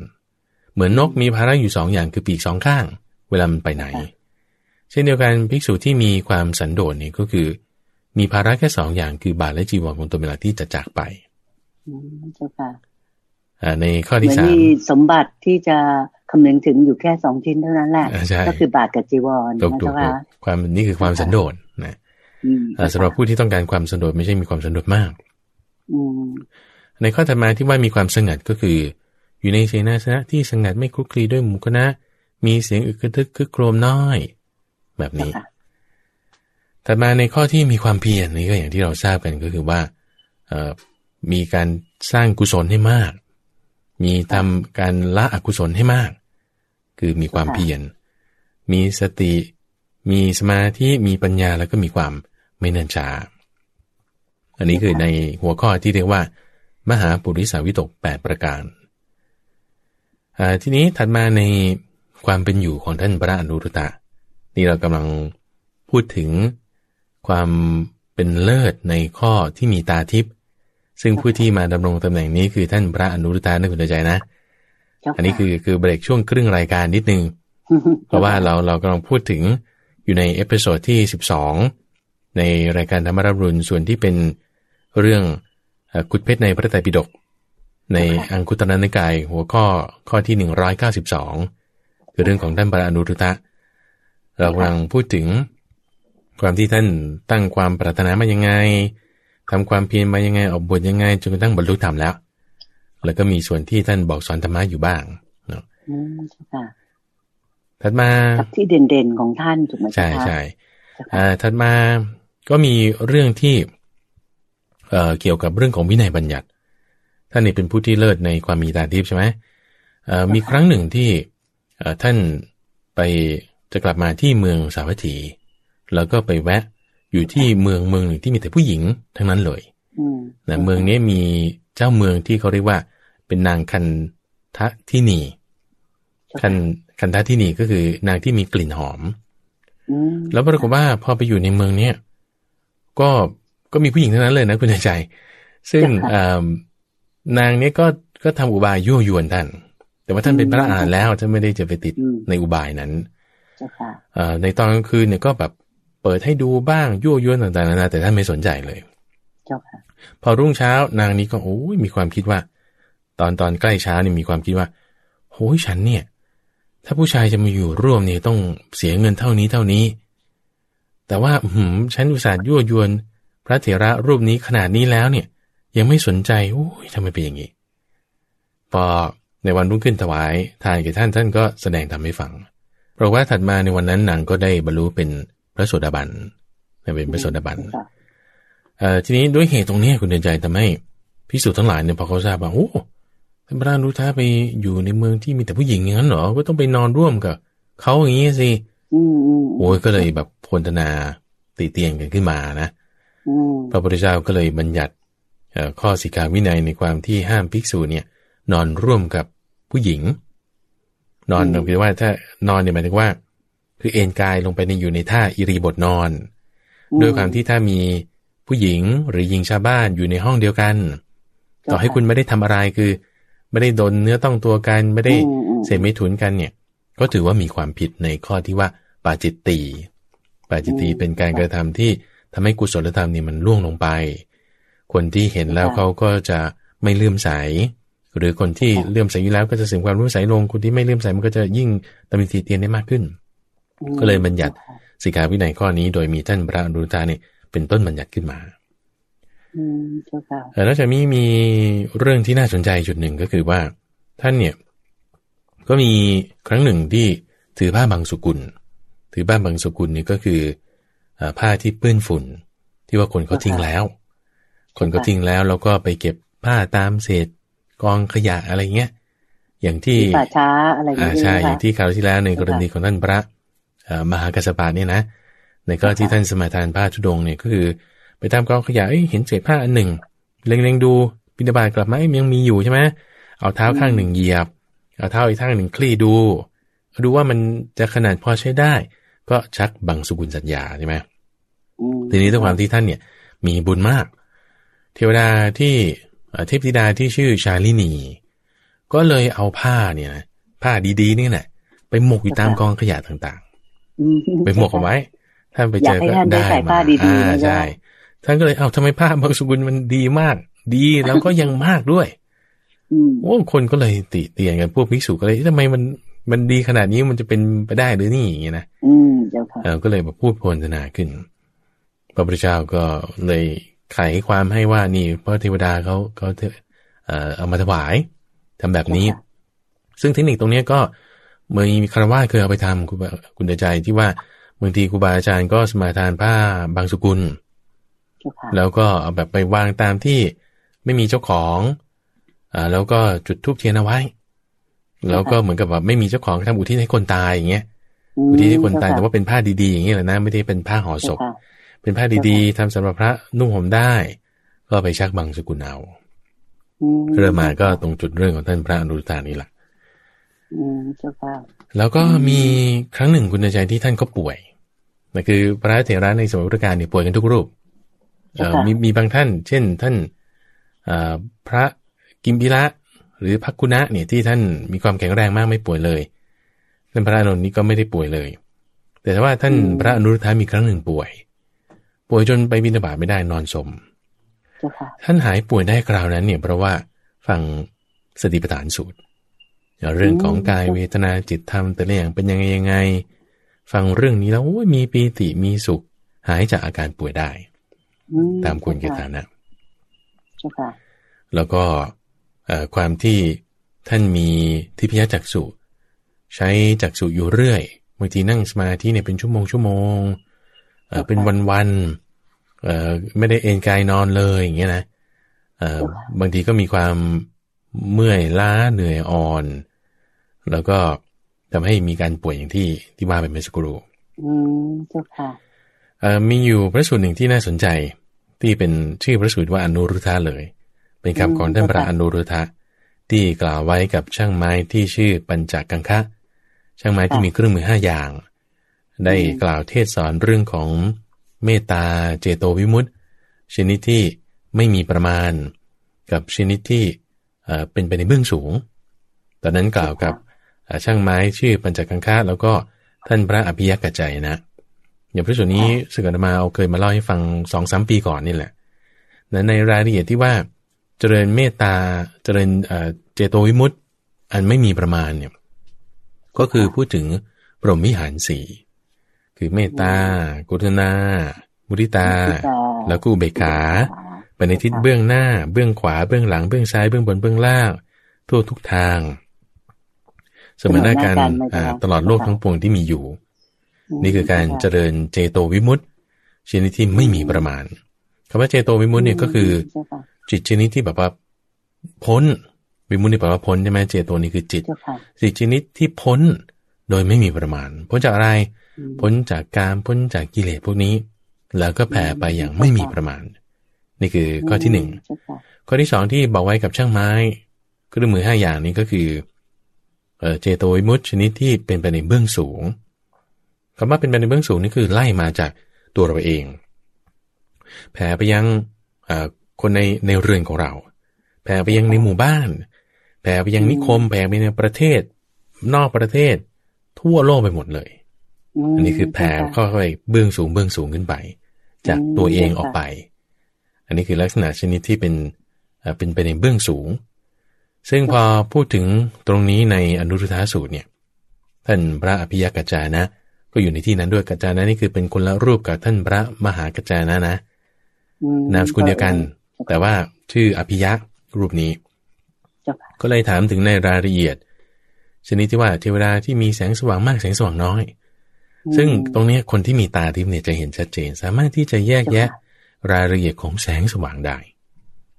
เหมือนนกมีภาระอยู่สองอย่างคือปีกสองข้าง เวลามันไปไหนเช่นเดียวกันภิกษุที่มีความสันโดษนี่ก็คือ มีภาระแค่สองอย่างคือบาทและจีวรของตัวเวลาที่จะจากไปเจ้าค่ะในข้อที่สามมีสมบัติที่จะคำนึงถึงอยู่แค่สองชิ้นเท่านั้นแหละ ก็คือบาทกับจีวรถูกถูกความนี่คือความสันโดษนะสำหรับผู้ที่ต้องการความสันโดษไม่ใช่มีความสันโดษมากในข้อถัดมาที่ว่ามีความสงัดก็คือ อยู่ในเสนาสนะที่สงัดไม่คลุกคลีด้วยหมู่คณะมีเสียงอึกกระทึกคึกโครมน้อย แบบนี้ถัดมาในข้อที่มีความเพียรนี่ก็อย่างที่เราทราบกันก็คือว่ามีการสร้างกุศลให้มาก มีทำการละอกุศลให้มาก คือมีความเพียร มีสติ มีสมาธิ มีปัญญาแล้วก็มีความไม่เนินช้าอันนี้คือในหัวข้อที่เรียกว่า มหาปุริสาวิตก 8 ประการ ทีนี้ถัดมาในความเป็นอยู่ของท่านพระอนุรุตะ นี่เรากำลังพูดถึงความเป็นเลิศในข้อที่มีตาทิพย์ซึ่งผู้ที่มาดำรงตำแหน่งนี้คือท่านพระอนุรุตานะคุณใจนะ อันนี้คือคือเบรกช่วงครึ่งรายการนิดนึง เพราะว่าเราเรากำลังพูดถึงอยู่ใน episode ที่สิบสองในรายการธรรมะรับอรุณส่วนที่เป็นเรื่องขุดเพชรในพระไตรปิฎกในอังคุตตรนิกายหัวข้อข้อที่หนึ่งร้อยเก้าสิบสองคือเรื่องของท่านพระอนุรุทธะ เรากำลังพูดถึง ความที่ท่านตั้งความปรารถนามายังไงทำความเพียรมายังไงออกบวชยังไงจนกระทั่งบรรลุธรรมแล้ว แล้วก็มีส่วนที่ท่านบอกสอนธรรมะอยู่บ้างเนาะถัดมาที่เด่นๆของท่านถูกไหมใช่ใช่อ่าถัดมาก็มีเรื่องที่เเกี่ยวกับเรื่องของวินัยบัญญัติ ท่านนี่เป็นผู้ที่เลิศในความมีตาทิพย์ใช่ไหมมีครั้งหนึ่งที่ท่านไป จะกลับมาที่เมืองสาวัตถี แล้วก็ไปแวะอยู่ที่เมืองเมืองหนึ่งที่มีแต่ผู้หญิงทั้งนั้นเลยนะเมืองนี้มีเจ้าเมืองที่เขาเรียกว่า เป็นนางคันทะที่นีคันคันทะที่นีก็คือนางที่มีกลิ่นหอมแล้วปรากฏว่าพอไปอยู่ในเมืองเนี้ยก็ก็มีผู้หญิงทั้งนั้นเลยนะคุณใจ ซึ่งนางเนี้ยก็ก็ทำอุบายยั่วยวนท่าน แต่ว่าท่านเป็นพระอานแล้วท่านไม่ได้จะไปติดในอุบายนั้น ในตอนกลางคืนเนี่ยก็แบบเปิดให้ดูบ้างยั่วยวนต่างๆนานาแต่ท่านไม่สนใจเลยพอรุ่งเช้านางนี้ก็โอ้ยมีความคิดว่า ตอนตอนใกล้เช้านี่มีความคิดว่าโอ้ยฉันเนี่ย ถ้าผู้ชายจะมาอยู่ร่วมเนี่ยต้องเสียเงินเท่านี้เท่านี้ แต่ว่าหืมฉันอุตส่าห์ยั่วยวน พระเถระรูปนี้ขนาดนี้แล้วเนี่ย ยังไม่สนใจโอ้ยทำไมเป็นอย่างนี้พอในวันรุ่งขึ้นถวายทานแก่ท่านท่านก็แสดงทำให้ฟัง เพราะว่าถัดมาในวันนั้นนางก็ได้บรรลุเป็นพระโสดาบันเป็นพระโสดาบันเอ่อทีนี้ด้วยเหตุตรงนี้คุณเดินใจทำให้พิสูจน์ทั้งหลายเนี่ยพอเขาทราบว่าโอ้ท่านพระรานุท้าไปอยู่ในเมืองที่มีแต่ผู้หญิงอย่างนั้นเหรอก็ต้องไปนอนร่วมกับเขาอย่างนี้สิโอ้ยก็เลยแบบพลธนาตีเตียงกันขึ้นมานะพระพุทธเจ้าก็เลยบัญญัติข้อสิกขาวินัยในความที่ห้ามภิกษุเนี่ย นอนร่วมกับผู้หญิง นอนคือว่าถ้านอนเนี่ยหมายถึงว่า คือเอนกายลงไปในอยู่ในท่าอิริบทนอน ด้วยความที่ถ้ามีผู้หญิงหรือหญิงชาวบ้านอยู่ในห้องเดียวกัน ต่อให้คุณไม่ได้ทำอะไรคือ ไม่ได้โดนเนื้อต้องตัวกันไม่ได้เสพไม่ถุนกันเนี่ย ก็ถือว่ามีความผิดในข้อที่ว่าปาจิตตีปาจิตตีเป็นการกระทำที่ทำให้กุศลธรรมนี่มันล่วงลงไป คนที่เห็นแล้วเขาก็จะไม่เลื่อมใส หรือคนที่เลื่อมใสอยู่แล้วก็จะเสื่อมความรู้ใสลง คนที่ไม่เลื่อมใสมันก็จะยิ่งตำหนิตีเตียนได้มากขึ้น ก็เลยบัญญัติสิกขาวินัยข้อนี้ โดยมีท่านพระอนุตาเนี่ยเป็นต้นบัญญัติขึ้นมาแล้วนอกจากนี้มีเรื่องที่น่าสนใจจุดหนึ่งก็คือว่า ท่านเนี่ยก็มีครั้งหนึ่งที่ถือผ้าบางสุกุล ถือผ้าบางสุกุลนี่ก็คือผ้าที่เปื้อนฝุ่น ที่ว่าคนเขาทิ้งแล้ว คนเขาทิ้งแล้วแล้วก็ไปเก็บผ้าตามเศษ กองขยะอะไรเงี้ยอย่างที่ป่าช้าอะไรอ่าใช่อย่างที่คราวที่แล้วในกรณีของท่านพระมหากัสปะเนี่ยนะในก็ที่ท่านสมาทานผ้าชุดงเนี่ยก็คือ ไปตามกองขยะเห็นเศษผ้าอันหนึ่งเล็งๆดูปิณฑบาตกลับมายังมีอยู่ใช่ไหมเอาเท้าข้างหนึ่งเหยียบ เอาเท้าอีกข้างหนึ่งคลี่ดูดูว่ามันจะขนาดพอใช้ได้ ก็ชักบังสุกุลสัญญาใช่ไหมทีนี้ด้วยความที่ท่านเนี่ย มีบุญมาก เทวดาที่ เทพธิดาที่ชื่อชาลินี ก็เลยเอาผ้าเนี่ยผ้าดีๆนี่แหละไปหมกอยู่ตามกองขยะต่างๆไปหมกเอาไว้ท่านไปเจอก็ได้มาอ่าใช่ท่านก็เลยเอาทำไมผ้าบางสุกุลมันดีมาก ดีแล้วก็ยังมากด้วยโอ้คนก็เลยติเตียนกันพวกภิกษุก็เลยทำไมมันมันดีขนาดนี้มันจะเป็นไปได้หรือนี่อย่างเงี้ยนะอืมเจ้าค่ะก็เลยมาพูดโพลนาขึ้นพระพุทธเจ้าก็เลย ไขความให้ว่านี่พระเทวดาเขาเขาเอามาถวายทำแบบนี้ ซึ่งเทคนิคตรงนี้ก็เมื่อมีคารวะเคยเอาไปทำคุณคุณใจที่ว่าบางทีครูบาอาจารย์ก็สมาทานผ้าบางสุกุล แล้วก็เอาแบบไปวางตามที่ไม่มีเจ้าของอ่าแล้วก็จุดทูบเทียนเอาไว้ แล้วก็เหมือนกับว่าไม่มีเจ้าของทำอุทิศให้คนตายอย่างเงี้ยอุทิศให้คนตายแต่ว่าเป็นผ้าดีๆอย่างเงี้ยแหละนะไม่ได้เป็นผ้าห่อศพ เป็นผ้าดีๆทำสำหรับพระนุ่งห่มได้ ก็ไปชักบังสกุลเอาเริ่มมาก็ตรงจุดเรื่องของท่านพระอนุตานี่แหละแล้วก็มีครั้งหนึ่งคุณใจที่ท่านก็ป่วยนั่นคือพระเถระในสมัยพุทธกาลเนี่ยป่วยกันทุกรูปมีมีบางท่าน เช่นท่านพระกิมพิระหรือพักกุณะเนี่ยที่ท่านมีความแข็งแรงมากไม่ป่วยเลยท่านพระอนุนนี้ก็ไม่ได้ป่วยเลย แต่ว่าท่านพระอนุรุทธามีครั้งหนึ่งป่วย ป่วยจนไปบิณฑบาตไม่ได้นอนสมท่านหายป่วยได้คราวนั้นเนี่ยเพราะว่าฟังสติปัฏฐานสูตร เรื่องของกายเวทนาจิตธรรมแต่ละอย่างเป็นยังไงยังไง ฟังเรื่องนี้แล้วมีปีติมีสุข หายจากอาการป่วยได้ ตามควรแก่ฐานะแล้วก็ความที่ท่านมีทิพยจักษุใช้จักษุอยู่เรื่อยบางทีนั่งสมาธิเนี่ยเป็นชั่วโมงชั่วโมงเป็นวันๆ เอ่อไม่ได้เอนกายนอนเลยอย่างเงี้ยนะเอ่อบางทีก็มีความเมื่อยล้าเหนื่อยอ่อน แล้วก็ทำให้มีการป่วยอย่างที่ที่ว่าเป็นเมื่อสักครู่อืมเจ้าค่ะเอ่อมีอยู่พระสูตรหนึ่งที่น่าสนใจ ที่เป็นชื่อพระสูตรว่าอนุรุทธะเลย เป็นคำของท่านพระอนุรุทธะที่กล่าวไว้กับช่างไม้ที่ชื่อปัญจกังคะ ช่างไม้ที่มีเครื่องมือห้าอย่าง ได้กล่าวเทศสอนเรื่องของ เมตตาเจโตวิมุตติ ชนิดที่ไม่มีประมาณ กับชนิดที่เอ่อเป็นไปในเบื้องสูง ตอนนั้นกล่าวกับเอ่อช่างไม้ชื่อปัญจกังคะแล้วก็ท่านพระอภิยักษ์กใจนะอย่างพระสูตรนี้สึกอาตมาเอาเคยมาเล่าให้ฟังสองสามปีก่อนนี่แหละและในรายละเอียดที่ว่าเจริญเมตตาเจริญเอ่อเจโตวิมุตติ อันไม่มีประมาณเนี่ยก็คือพูดถึงพรหมวิหารสี่ คือเมตตากรุณา มุทิตา แล้วก็อุเบกขาไปในทิศเบื้องหน้า เบื้องขวา เบื้องหลัง เบื้องซ้าย เบื้องบน เบื้องล่าง ทั่วทุกทาง เสมอหน้ากันอ่าตลอดโลกทั้งปวงที่มีอยู่ นี่คือการเจริญเจโตวิมุตติชนิดที่ไม่มีประมาณคำว่าเจโตวิมุตติเนี่ยก็คือเจ้าค่ะจิตชนิดที่แบบว่าพ้นวิมุตติแปลว่าพ้นใช่ไหมเจโตนี่คือจิตเจ้าค่ะจิตชนิดที่พ้นโดยไม่มีประมาณพ้นจากอะไรอืม พ้นจากการพ้นจากกิเลสพวกนี้ แล้วก็แผ่ไปอย่างไม่มีประมาณ นี่คือข้อที่หนึ่งเจ้าค่ะข้อที่สองที่บอกไว้กับช่างไม้เครื่องมือห้าอย่างนี้ก็คือเอ่อเจโตวิมุตติชนิดที่เป็นไปในเบื้องสูงคำว่าเป็นไปในเบื้องสูงนี่คือไล่มาจากตัวเราเอง แผ่ไปยังเอ่อคนในในเรือนของเรา แผ่ไปยังในหมู่บ้าน แผ่ไปยังนิคม แผ่ไปในประเทศ นอกประเทศ ทั่วโลกไปหมดเลยม อันนี้คือแผ่เข้าไปเบื้องสูงเบื้องสูงขึ้นไป จากตัวเองออกไป อันนี้คือลักษณะชนิดที่เป็นเอ่อเป็นไปในเบื้องสูง ซึ่งพอพูดถึงตรงนี้ในอนุรุทธาสูตรเนี่ย ท่านพระอภิยกัจจานะ ก็อยู่ในที่นั้นด้วยกัจจานะนี่คือเป็นคนละรูปกับท่านพระมหากัจจานะนะอืมนามสกุลเดียวกัน แต่ว่าชื่ออภิยะรูปนี้เจ้าค่ะก็เลยถามถึงในรายละเอียด ชนิดที่ว่าเทวดาที่มีแสงสว่างมากแสงสว่างน้อย ซึ่งตรงเนี้ยคนที่มีตาทิพย์เนี่ยจะเห็นชัดเจน สามารถที่จะแยกแยะรายละเอียดของแสงสว่างได้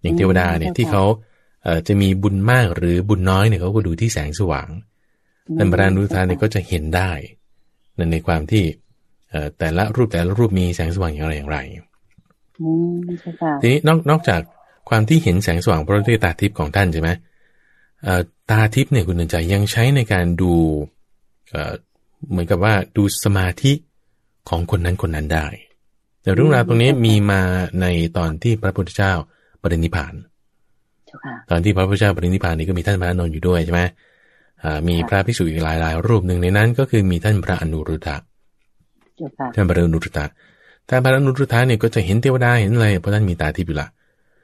อย่างเทวดาเนี่ยที่เขาเอ่อจะมีบุญมากหรือบุญน้อยเนี่ยเขาก็ดูที่แสงสว่างท่านพระอนุรุทธาเนี่ยก็จะเห็นได้ในในความที่เอ่อแต่ละรูปแต่ละรูปมีแสงสว่างอย่างไรอย่างไรอืมเจ้าค่ะทีนี้นอกนอกจากความที่เห็นแสงสว่างเพราะด้วยตาทิพย์ของท่านใช่ไหมเอ่อตาทิพย์เนี่ยคุณเดินใจยังใช้ในการดู เอ่อเหมือนกับว่าดูสมาธิของคนนั้นคนนั้นได้ แต่เรื่องราวตรงนี้มีมาในตอนที่พระพุทธเจ้าปรินิพพานเจ้าค่ะตอนที่พระพุทธเจ้าปรินิพพานนี้ก็มีท่านพระอานนท์อยู่ด้วยใช่ไหมอ่ามีพระภิกษุอีกหลายหลายๆรูปหนึ่งในนั้น ก็คือมีท่านพระอนุรุทธะเจ้าค่ะท่านพระอนุรุทธะท่านพระอนุรุทธะเนี่ยก็จะเห็นเทวดาเห็นอะไรเพราะท่านมีตาทิพย์อยู่ละ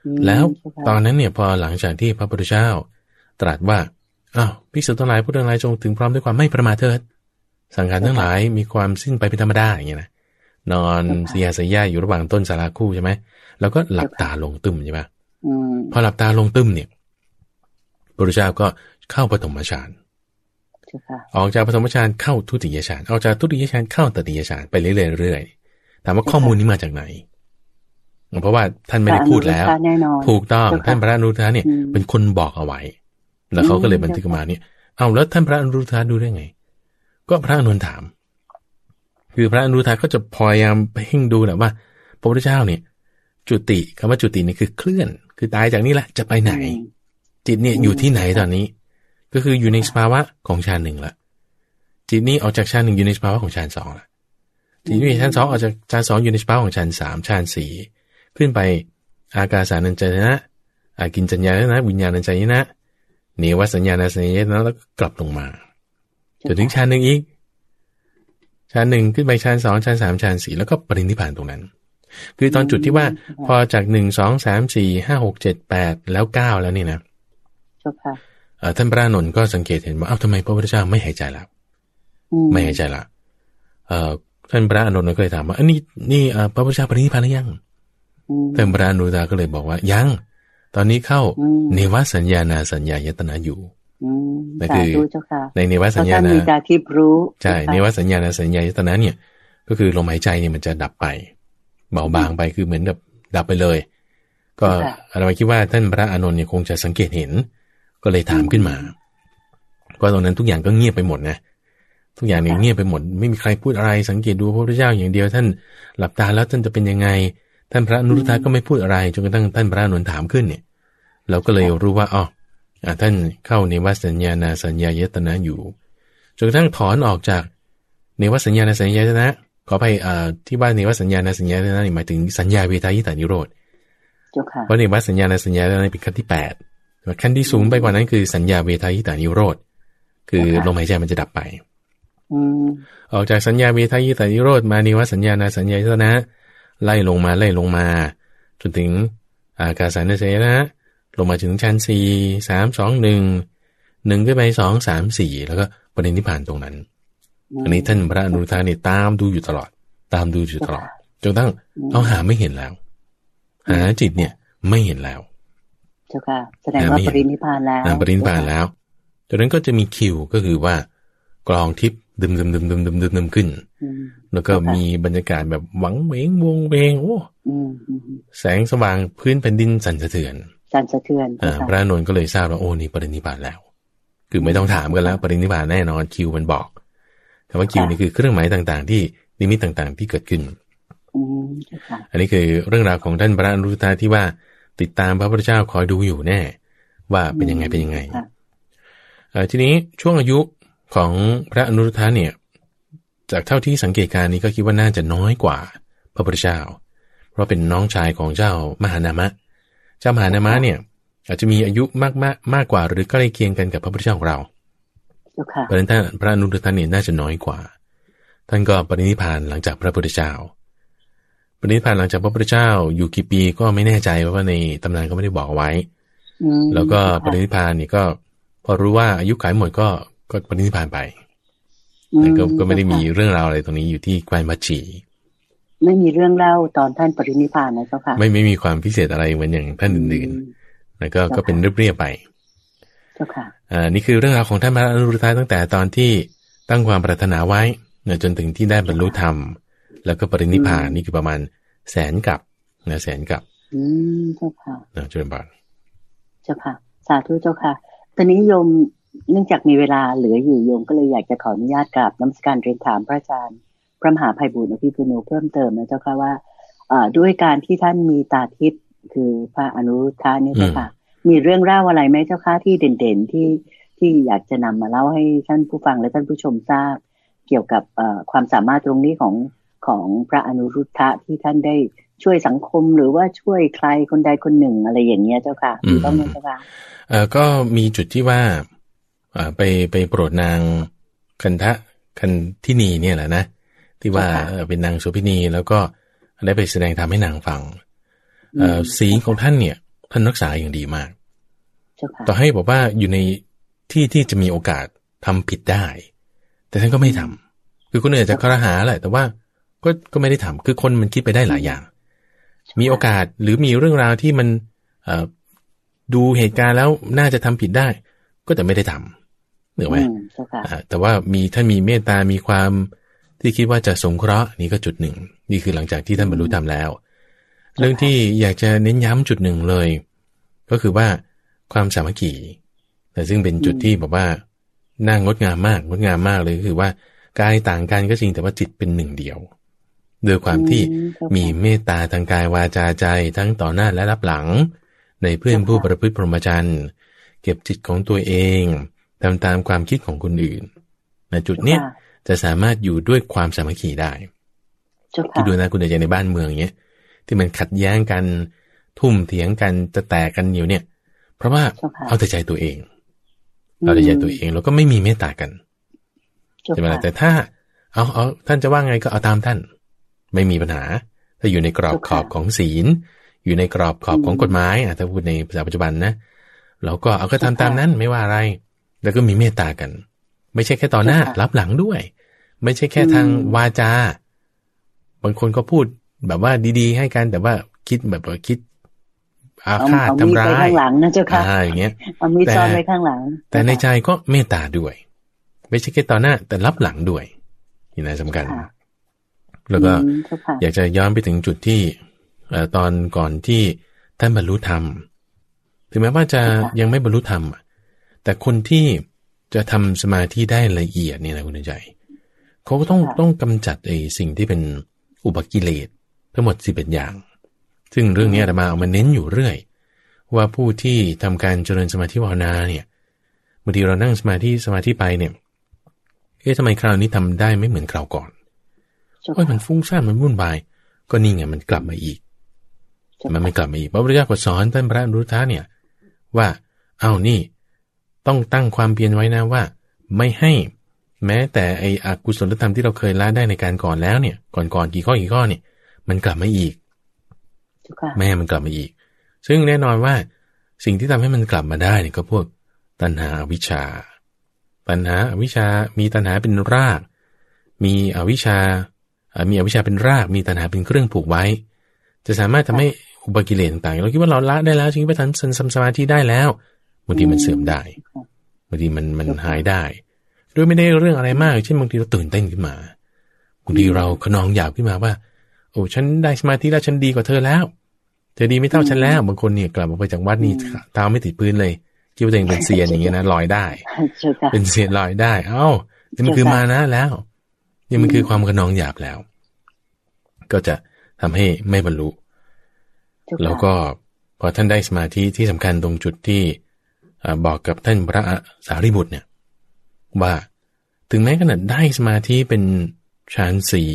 อืมแล้วเจ้าค่ะตอนนั้นเนี่ยพอหลังจากที่พระพุทธเจ้า ตรัสว่าอ้าวภิกษุทั้งหลายผู้ทั้งหลายจงถึงพร้อมด้วยความไม่ประมาทเถิด สังขารทั้งหลายมีความสิ้นไปเป็นธรรมดาอย่างเงี้ยนะนอนเสียสยาอยู่ระหว่างต้นสาราคู่ใช่ไหมแล้วก็หลับตาลงตึมใช่ไหมอืมพอหลับตาลงตึมเนี่ยพระพุทธเจ้าก็เข้าปฐมฌานเจ้าค่ะออกจากปฐมฌานเข้าทุติยฌานออกจากทุติยฌานเข้าตติยฌานไปเรื่อยๆเรื่อยๆถามว่าข้อมูลนี้มาจากไหน เพราะว่าท่านไม่ได้พูดแล้วพระอนุรุทธะแน่นอนถูกต้องเจ้าค่ะท่านพระอนุรุทธะเนี่ยอืมเป็นคนบอกเอาไว้ แล้วเขาก็เลยบันทึกมาเนี่ย เอาแล้วท่านพระอนุรุทธะดูได้ไง ก็พระอนุนถาม คือพระอนุรุทธะก็จะพยายามไปเพ่งดูแหละว่า พระพุทธเจ้าเนี่ย จุติคำว่าจุตินี่คือเคลื่อน คือตายจากนี้แหละจะไปไหนอืมจิตเนี่ยอืมอยู่ที่ไหนตอนนี้ ก็คืออยู่ในสภาวะของฌานหนึ่งละจิตนี้ออกจากฌานหนึ่งอยู่ในสภาวะของฌานสองละจิตนี้ฌานสองออกจากฌานสองอยู่ในสภาวะของฌานสามฌานสี่ขึ้นไปอากาสานัญจายนะอากินจัญญานะ วิญญาณัญจายนะเนวสัญญาณสัญญานะแล้วก็กลับลงมา จนถึงฌานหนึ่งอีกฌานหนึ่งขึ้นไปฌานสองฌานสามฌานสี่แล้วก็ปรินิพพานตรงนั้น คือตอนจุดที่ว่าพอจากหนึ่งสองสามสี่ห้าหกเจ็ดแปดแล้วเก้าแล้วนี่นะเจ้าค่ะเอ่อท่านพระอานนท์ก็สังเกตเห็นว่าเอ้าทำไมพระพุทธเจ้าไม่หายใจละอืไม่หายใจละเอ่อท่านพระอานนท์ก็เลยถามว่าอันนี้นี่เอ่อพระพุทธเจ้าปรินิพพานหรือยังอืมท่านพระอนุตาก็เลยบอกว่ายัง ตอนนี้เข้าอืมเนวสัญญานาสัญญายตนะอยู่อืม นั่นสาคือธุเจ้าค่ะในเนวเพสัญราะญาท่านนามีตาทิพย์รู้ใช่เจ้าค่ะเนวสัญญานาสัญญายตนะเนี่ย ก็คือลมหายใจเนี่ยมันจะดับไป เบาบางไปคือเหมือนกับดับไปเลย ก็เราคิดว่าท่านพระอานนท์เนี่ยคงจะสังเกตเห็น ก็เลยถามขึ้นมาก็ตรงนั้นทุกอย่างก็เงียบไปหมดนะทุกอย่างเนี่ยเงียบไปหมด ไม่มีใครพูดอะไรสังเกตดูพระพุทธเจ้าอย่างเดียว ท่านหลับตาแล้วท่านจะเป็นยังไง ท่านพระนุรุทธะก็ไม่พูดอะไรจนกระทั่งท่านพระอานนท์ถามขึ้นเนี่ย เราก็เลยรู้ว่าอ๋อ ท่านเข้าในวัสัญญาณสัญญายตนะอยู่จนกระทั่งถอนออกจากในวัสัญญาณสัญญายตนะขอไปที่บ้านในวัสัญญาณสัญญายตนะหมายถึงสัญญาเวทายตานิโรธเพราะในวัสัญญาณสัญญาตนะเป็นขั้นที่แปดขั้นที่สูงไปกว่านั้นคือสัญญาเวทายตานิโรธคือลมหายใจมันจะดับไปออกจากสัญญาเวทายตานิโรธมาในวัสัญญาณสัญญายตนะ ไล่ลงมาไล่ลงมา จนถึงอากาศสัญญานะ ลงมาถึงชั้นสี่สามสองหนึ่งหนึ่งขึ้นไปสองสามสี่แล้วก็ประเด็นที่ผ่านตรงนั้น อันนี้ท่านพระอนุทานี่ตามดูอยู่ตลอด ตามดูอยู่ตลอดจนตั้งเอาหาไม่เห็นแล้ว หาจิตเนี่ยไม่เห็นแล้วเจ้าค่ะแสดงว่าปรินิพานแล้วปรินิพานแล้วจากนั้นก็จะมีคิวก็คือว่ากลองทิพย์ดึมดึมดึมดึมดึมดึมดึมขึ้น แล้วก็มีบรรยากาศแบบหวังเวงวงเวงโอ้แสงสว่างพื้นแผ่นดินสั่นสะเทือน สั่นสะเทือนพระนนท์ก็เลยทราบว่าโอ้นี่ปรินิพานแล้ว คือไม่ต้องถามกันแล้ว ปรินิพานแน่นอนคิวมันบอก แต่ว่าคิวนี่คือเครื่องหมายต่างๆ ที่นิมิตต่างๆ ที่เกิดขึ้นอันนี้คือเรื่องราวของท่านพระอนุรุตาที่ว่าติดตามพระพุทธเจ้าคอยดูอยู่แน่ ว่าเป็นยังไงเป็นยังไงทีนี้ช่วงอายุของพระอนุรุทธะเนี่ย จากเท่าที่สังเกตการนี้ก็คิดว่าน่าจะน้อยกว่าพระพุทธเจ้า เพราะเป็นน้องชายของเจ้ามหานามะ เจ้ามหานามะเนี่ย อาจจะมีอายุมากมากมากกว่าหรือใกล้เคียงกันกับพระพุทธเจ้าของเราเพราะฉะนั้นพระอนุรุทธะเนี่ยน่าจะน้อยกว่า ท่านก็ปรินิพานหลังจากพระพุทธเจ้าปรินิพานหลังจากพระพุทธเจ้าอยู่กี่ปีก็ไม่แน่ใจเพราะว่าในตำนานก็ไม่ได้บอกไว้แล้วก็ปรินิพานนี่ก็ พอรู้ว่าอายุขายหมดก็ก็ปรินิพานไปแต่ก็ก็ไม่ได้มีเรื่องราวอะไรตรงนี้อยู่ที่ไกวมัชี ไม่มีเรื่องเล่าตอนท่านปรินิพานนะเจ้าค่ะ ไม่ไม่มีความพิเศษอะไรเหมือนอย่างท่านอื่นๆ แล้วก็ก็เป็นเรียบๆไป เจ้าค่ะอ่านี่คือเรื่องราวของท่านพระอนุรุทธะตั้งแต่ตอนที่ตั้งความปรารถนาไว้เนี่ยจนถึงที่ได้บรรลุธรรม แล้วก็ปรินิพานนี่คือประมาณแสนกับนะแสนกับ อืมเจ้าค่ะนะจุลบาทเจ้าค่ะ สาธุเจ้าค่ะ ตอนนี้โยมเนื่องจากมีเวลาเหลืออยู่โยมก็เลยอยากจะขออนุญาตกราบน้ำสการเรียนถามพระอาจารย์ พระมหาภัยบุญอภิปุโนเพิ่มเติมนะเจ้าค่ะว่าด้วยการที่ท่านมีตาทิพย์คือพระอนุรุทธานี่เจ้าค่ะ มีเรื่องเล่าอะไรไหมเจ้าค่ะที่เด่นๆที่ที่อยากจะนำมาเล่าให้ท่านผู้ฟังและท่านผู้ชมทราบ เกี่ยวกับความสามารถตรงนี้ของของพระอนุรุทธะที่ท่านได้ช่วยสังคมหรือว่าช่วยใครคนใดคนหนึ่งอะไรอย่างเงี้ยเจ้าค่ะต้องไหมเจ้าค่ะเออก็มีจุดที่ว่าอ่าไปไปโปรดนางคันทะคันที่นีเนี่ยแหละนะ ที่ว่าเป็นนางโสพินีแล้วก็ได้ไปแสดงธรรมให้นางฟังเออสีของท่านเนี่ย ท่านรักษาอย่างดีมาก ต่อให้บอกว่าอยู่ในที่ที่จะมีโอกาสทำผิดได้ แต่ท่านก็ไม่ทำคือคนอื่นจะคารหาแหละแต่ว่าก็ก็ไม่ได้ทำคือคนมันคิดไปได้หลายอย่าง มีโอกาสหรือมีเรื่องราวที่มันดูเหตุการณ์แล้วน่าจะทำผิดได้ ก็แต่ไม่ได้ทำเหนือไหมแต่ว่ามีท่านมีเมตตามีความ ที่คิดว่าจะสงเคราะห์นี่ก็จุดหนึ่ง นี่คือหลังจากที่ท่านบรรลุธรรมแล้ว เรื่องที่อยากจะเน้นย้ำจุดหนึ่งเลย ก็คือว่าความสามัคคีแต่ซึ่งเป็นจุดที่แบบว่าน่างดงามมากงดงามมากเลยคือว่ากายต่างกันก็จริงแต่ว่าจิตเป็นหนึ่งเดียวโดยความที่มีเมตตาทางกายวาจาใจทั้งต่อหน้าและรับหลัง ในเพื่อนผู้ประพฤติพรหมจรรย์เก็บจิตของตัวเองทำตามความคิดของคนอื่นในจุดเนี้ย จะสามารถอยู่ด้วยความสามัคคีได้คิดดูนะคุณอาจารในบ้านเมืองเนี้ยที่มันขัดแย้งกันทุ่มเถียงกันจะแตกกันอยู่เนี่ย เพราะว่าเอาแต่ใจตัวเอง เอาแต่ใจตัวเองแล้วก็ไม่มีเมตตากันใช่ไหมล่ะแต่ถ้า เอาเอาท่านจะว่าไงก็เอาตามท่าน ไม่มีปัญหา ถ้าอยู่ในกรอบขอบของศีล อยู่ในกรอบขอบของกฎหมายอะถ้าพูดในภาษาปัจจุบันนะเราก็เอาก็ทำตามนั้นไม่ว่าอะไร แล้วก็มีเมตตากัน ไม่ใช่แค่ต่อหน้ารับหลังด้วย ไม่ใช่แค่ทางวาจา บางคนก็พูดแบบว่าดีๆ ให้กันแต่ว่าคิดแบบว่าคิดอาฆาตทำร้ายข้างหลังนะเจ้าค่ะอย่างเงี้ยเอามีซ่อนไว้ข้างหลัง แต่ในใจก็เมตตาด้วย ไม่ใช่แค่ต่อหน้า แต่รับหลังด้วยนี่นะสำคัญแล้วก็อยากจะย้อนไปถึงจุดที่ตอนก่อนที่ท่านบรรลุธรรม ถึงแม้ว่าจะยังไม่บรรลุธรรมแต่คนที่ จะทำสมาธิได้ละเอียดเนี่ยนะคุณใจเขาก็ต้องต้องกำจัดไอ้สิ่งที่เป็นอุปกิเลสทั้งหมดสิบเอ็ดอย่าง ซึ่งเรื่องนี้อามาเอามาเน้นอยู่เรื่อย ว่าผู้ที่ทำการเจริญสมาธิภาวนาเนี่ยบางทีเรานั่งสมาธิสมาธิไปเนี่ยเอ๊ะทำไมคราวนี้ทำได้ไม่เหมือนคราวก่อนโอ้ยมันฟุ้งซ่านมันวุ่นวาย ก็นี่ไงมันกลับมาอีก มันไม่กลับมาอีกพระพุทธเจ้าก็สอนท่านพระนุทธะเนี่ย ว่า เอานี่ ต้องตั้งความเพียรไว้นะว่า ไม่ให้แม้แต่ไอ้อกุศลธรรมที่เราเคยละได้ในการก่อนแล้วเนี่ย ก่อนก่อนกี่ข้อกี่ข้อเนี่ย มันกลับมาอีกแม่มันกลับมาอีก ซึ่งแน่นอนว่าสิ่งที่ทำให้มันกลับมาได้เนี่ยก็พวกตัณหาวิชาตัณหาอวิชามีตัณหาเป็นราก มีอวิชา มีอวิชาเป็นราก มีตัณหาเป็นเครื่องผูกไว้ จะสามารถทำให้อุปกิเลสต่างๆเราคิดว่าเราละได้แล้วจริงไปทันสันสมาธิได้แล้ว บางทีมันเสื่อมได้บางทีมันมันหายได้ด้วยไม่ได้เรื่องอะไรมากเช่นบางทีเราตื่นเต้นขึ้นมาบางทีเราขนองหยาบขึ้นมาว่า โอ้ฉันได้สมาธิแล้วฉันดีกว่าเธอแล้วเธอดีไม่เท่าฉันแล้วบางคนเนี่ยกลับออกไปจากวัดนี่เท้าไม่ติดพื้นเลยคิดว่าตัวเองเป็นเซียนอย่างเงี้ยนะลอยได้ เป็นเซียนลอยได้ เอ้านี่มันคือมานะแล้วนี่มันคือความขนองหยาบแล้ว ก็จะทำให้ไม่บรรลุ แล้วก็พอท่านได้สมาธิที่สำคัญตรงจุดที่ บอกกับท่านพระสารีบุตรเนี่ยว่าถึงแม้ขนาดได้สมาธิเป็นฌานสี่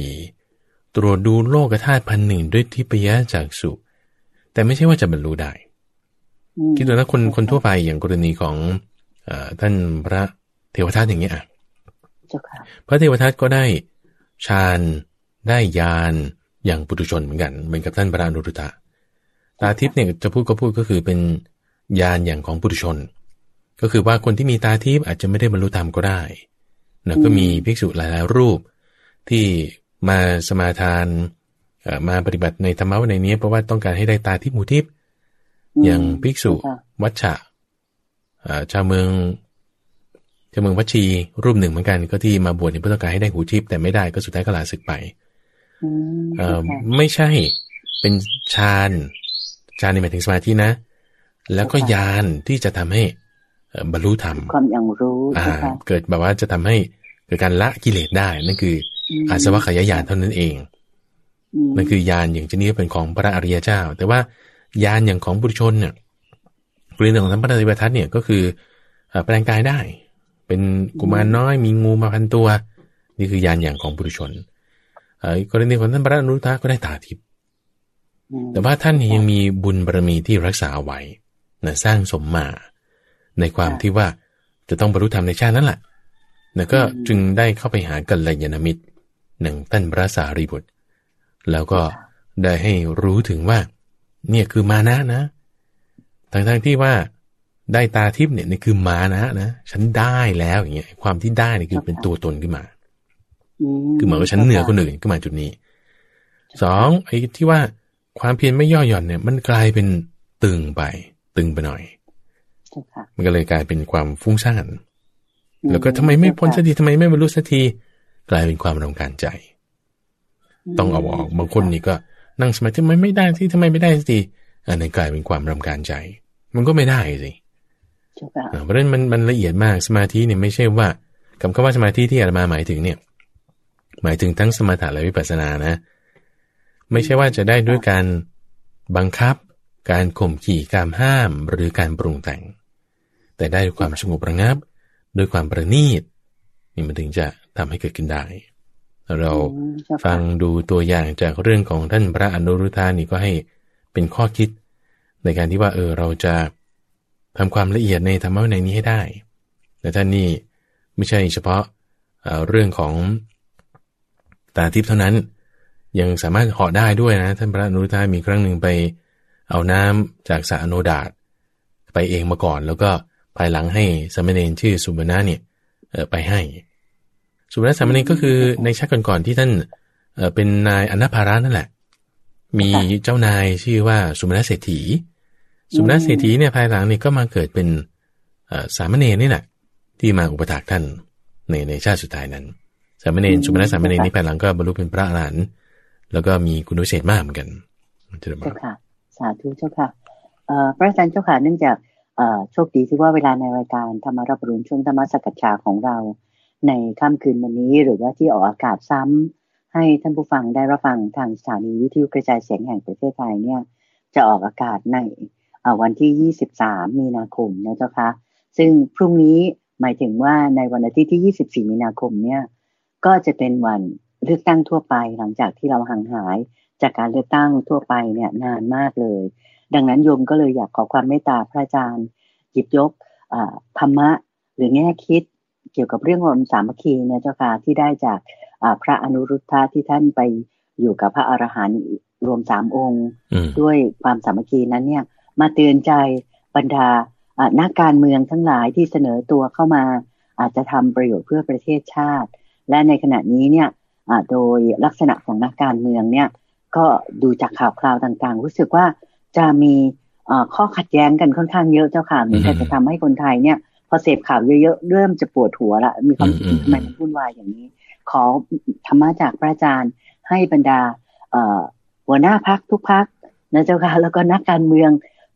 ตรวจดูโลกธาตุพันหนึ่งด้วยทิพยจากสุ แต่ไม่ใช่ว่าจะบรรลุได้ คิดดูนะคนคนทั่วไปอย่างกรณีของอท่านพระเทวทัตอย่างเงี้ยพระเทวทัตก็ได้ฌานได้ญาณอย่างปุถุชนเหมือนกันเหมือนกับท่านพระอนุรุตะตาทิพย์เนี่ยจะพูดก็พูดก็คือเป็นญาณอย่างของปุถุชน ก็คือว่าคนที่มีตาทิพย์อาจจะไม่ได้บรรลุธรรมก็ได้นะก็มีภิกษุหลายๆรูปที่มาสมาทานมาปฏิบัติในธรรมะในนี้เพราะว่าต้องการให้ได้ตาทิพย์หูทิพย์อย่างภิกษุวัชชะชาวเมืองชาวเมืองวัชีรูปหนึ่งเหมือนกันก็ที่มาบวชในเพื่อต้องการให้ได้หูทิพย์แต่ไม่ได้ก็สุดท้ายก็ลาศึกไปไม่ใช่เป็นฌานฌานในหมายถึงสมาธินะ แล้วก็ยานที่จะทำให้ บรรลุธรรมความยังรู้อ่าเกิดแบบว่าจะทำให้เกิดการละกิเลสได้นั่นคืออาสวะขยายานเท่านั้นเองนั่นคือยานอย่างชนิดเป็นของพระอริยเจ้า แต่ว่ายานอย่างของบุตรชนเนี่ยกรณีของท่านพระติปทัตเนี่ยก็คือแปลงกายได้ เป็นกุมารน้อยมีงูมาพันตัว นี่คือยานอย่างของบุตรชนกรณีของท่านพระอนุรุทธะก็ได้ตาทิพย์แต่ว่าท่านยังมีบุญบารมีที่รักษาไว้นะสร้างสมมา ในความที่ว่าจะต้องบรรลุธรรมในชาตินั้นแหละแล้วก็จึงได้เข้าไปหากัลยาณมิตรหนึ่งท่านพระสารีบุตร แล้วก็ได้ให้รู้ถึงว่า เนี่ยคือมานะนะทั้งทั้งที่ว่าได้ตาทิพย์เนี่ยนี่คือมานะนะฉันได้แล้วอย่างเงี้ย ความที่ได้นี่คือเป็นตัวตนขึ้นมาคือเหมือนว่าฉันเหนือคนอื่นขึ้นมาจุดนี้สองไอ้ที่ว่าความเพียรไม่ย่อหย่อนเนี่ย มันกลายเป็นตึงไป ตึงไปหน่อย มันก็เลยกลายเป็นความฟุ้งซ่านแล้วก็ทำไมไม่พ้นสักทีทำไมไม่บรรลุสักทีกลายเป็นความรำคาญใจ ต้องเอาออกบางคนนี่ก็นั่งสมาธิทำไมไม่ได้ที่ทำไมไม่ได้สักทีอันนี้กลายเป็นความรำคาญใจ มันก็ไม่ได้สิเพราะฉะนั้นมันมันละเอียดมากสมาธิเนี่ยไม่ใช่ว่าคำคำว่าสมาธิที่อาตมาหมายถึงเนี่ย หมายถึงทั้งสมถะและวิปัสสนานะ ไม่ใช่ว่าจะได้ด้วยการบังคับ การข่มขี่การห้ามหรือการปรุงแต่ง แต่ได้ด้วยความสงบระงับ ด้วยความประณีตนี่มันถึงจะทำให้เกิดขึ้นได้ เราฟังดูตัวอย่างจากเรื่องของท่านพระอนุรุทธานี่ก็ให้เป็นข้อคิด ในการที่ว่าเออเราจะทำความละเอียดในธรรมะในนี้ให้ได้ แต่ท่านนี่ไม่ใช่เฉพาะเรื่องของตาทิพย์เท่านั้น ยังสามารถเหาะได้ด้วยนะ ท่านพระอนุรุทธามีครั้งหนึ่งไปเอาน้ำจากสระอโนดาตไปเองมาก่อน แล้วก็ ภายหลังให้สมณเณรชื่อสุบนาเนี่ยไปให้ สุบนาสมณเณรก็คือในชาติก่อนๆที่ท่านเป็นนายอนาภารานั่นแหละ มีเจ้านายชื่อว่าสุบนาเศรษฐี สุบนาเศรษฐีเนี่ยภายหลังเนี่ยก็มาเกิดเป็นสามเณรนี่แหละที่มาอุปถักท่านในในชาติสุดท้ายนั้น สามเณรสุบนาสามเณรนี่ภายหลังก็บรรลุเป็นพระอรหันต์แล้วก็มีคุณวิเศษมากเหมือนกันเจ้าค่ะสาธุเจ้าค่ะพระอาจารย์เจ้าค่ะเนื่องจาก โชคดีที่ว่าเวลาในรายการธรรมารับรุนช่วงธรรมสักชาของเรา ในค่ำคืนวันนี้หรือว่าที่ออกอากาศซ้ำให้ท่านผู้ฟังได้รับฟังทางสถานีวิทยุกระจายเสียงแห่งประเทศไทยเนี่ยจะออกอากาศในวันที่ 23 มีนาคมนะเจ้าค่ะซึ่งพรุ่งนี้หมายถึงว่าในวันอาทิตย์ที่ 24 มีนาคมเนี่ยก็จะเป็นวันเลือกตั้งทั่วไปหลังจากที่เราห่างหายจากการเลือกตั้งทั่วไปเนี่ยนานมากเลย ดังนั้นโยมก็เลยอยากขอความเมตตาพระอาจารย์ หยิบยกธรรมะหรือแง่คิดเกี่ยวกับเรื่องความสามัคคีเนี่ยเจ้าค่ะที่ได้จากพระอนุรุทธะที่ท่านไปอยู่กับพระอรหันต์รวมสามองค์ ด้วยความสามัคคีนั้นเนี่ย มาเตือนใจบรรดานักการเมืองทั้งหลายที่เสนอตัวเข้ามา อาจจะทำประโยชน์เพื่อประเทศชาติ และในขณะนี้เนี่ยโดยลักษณะของนักการเมืองเนี่ยก็ดูจากข่าวคราวต่างๆ รู้สึกว่า จะมีข้อขัดแย้งกันค่อนข้างเยอะเจ้าค่ะเหมือนจะทำให้คนไทยเนี่ย พอเสพข่าวเยอะๆเริ่มจะปวดหัวละมีความรู้สึกทำไมมันวุ่นวายอย่างนี้ ขอธรรมะจากพระอาจารย์ให้บรรดาหัวหน้าพักทุกพักนะเจ้าค่ะแล้วก็นักการเมือง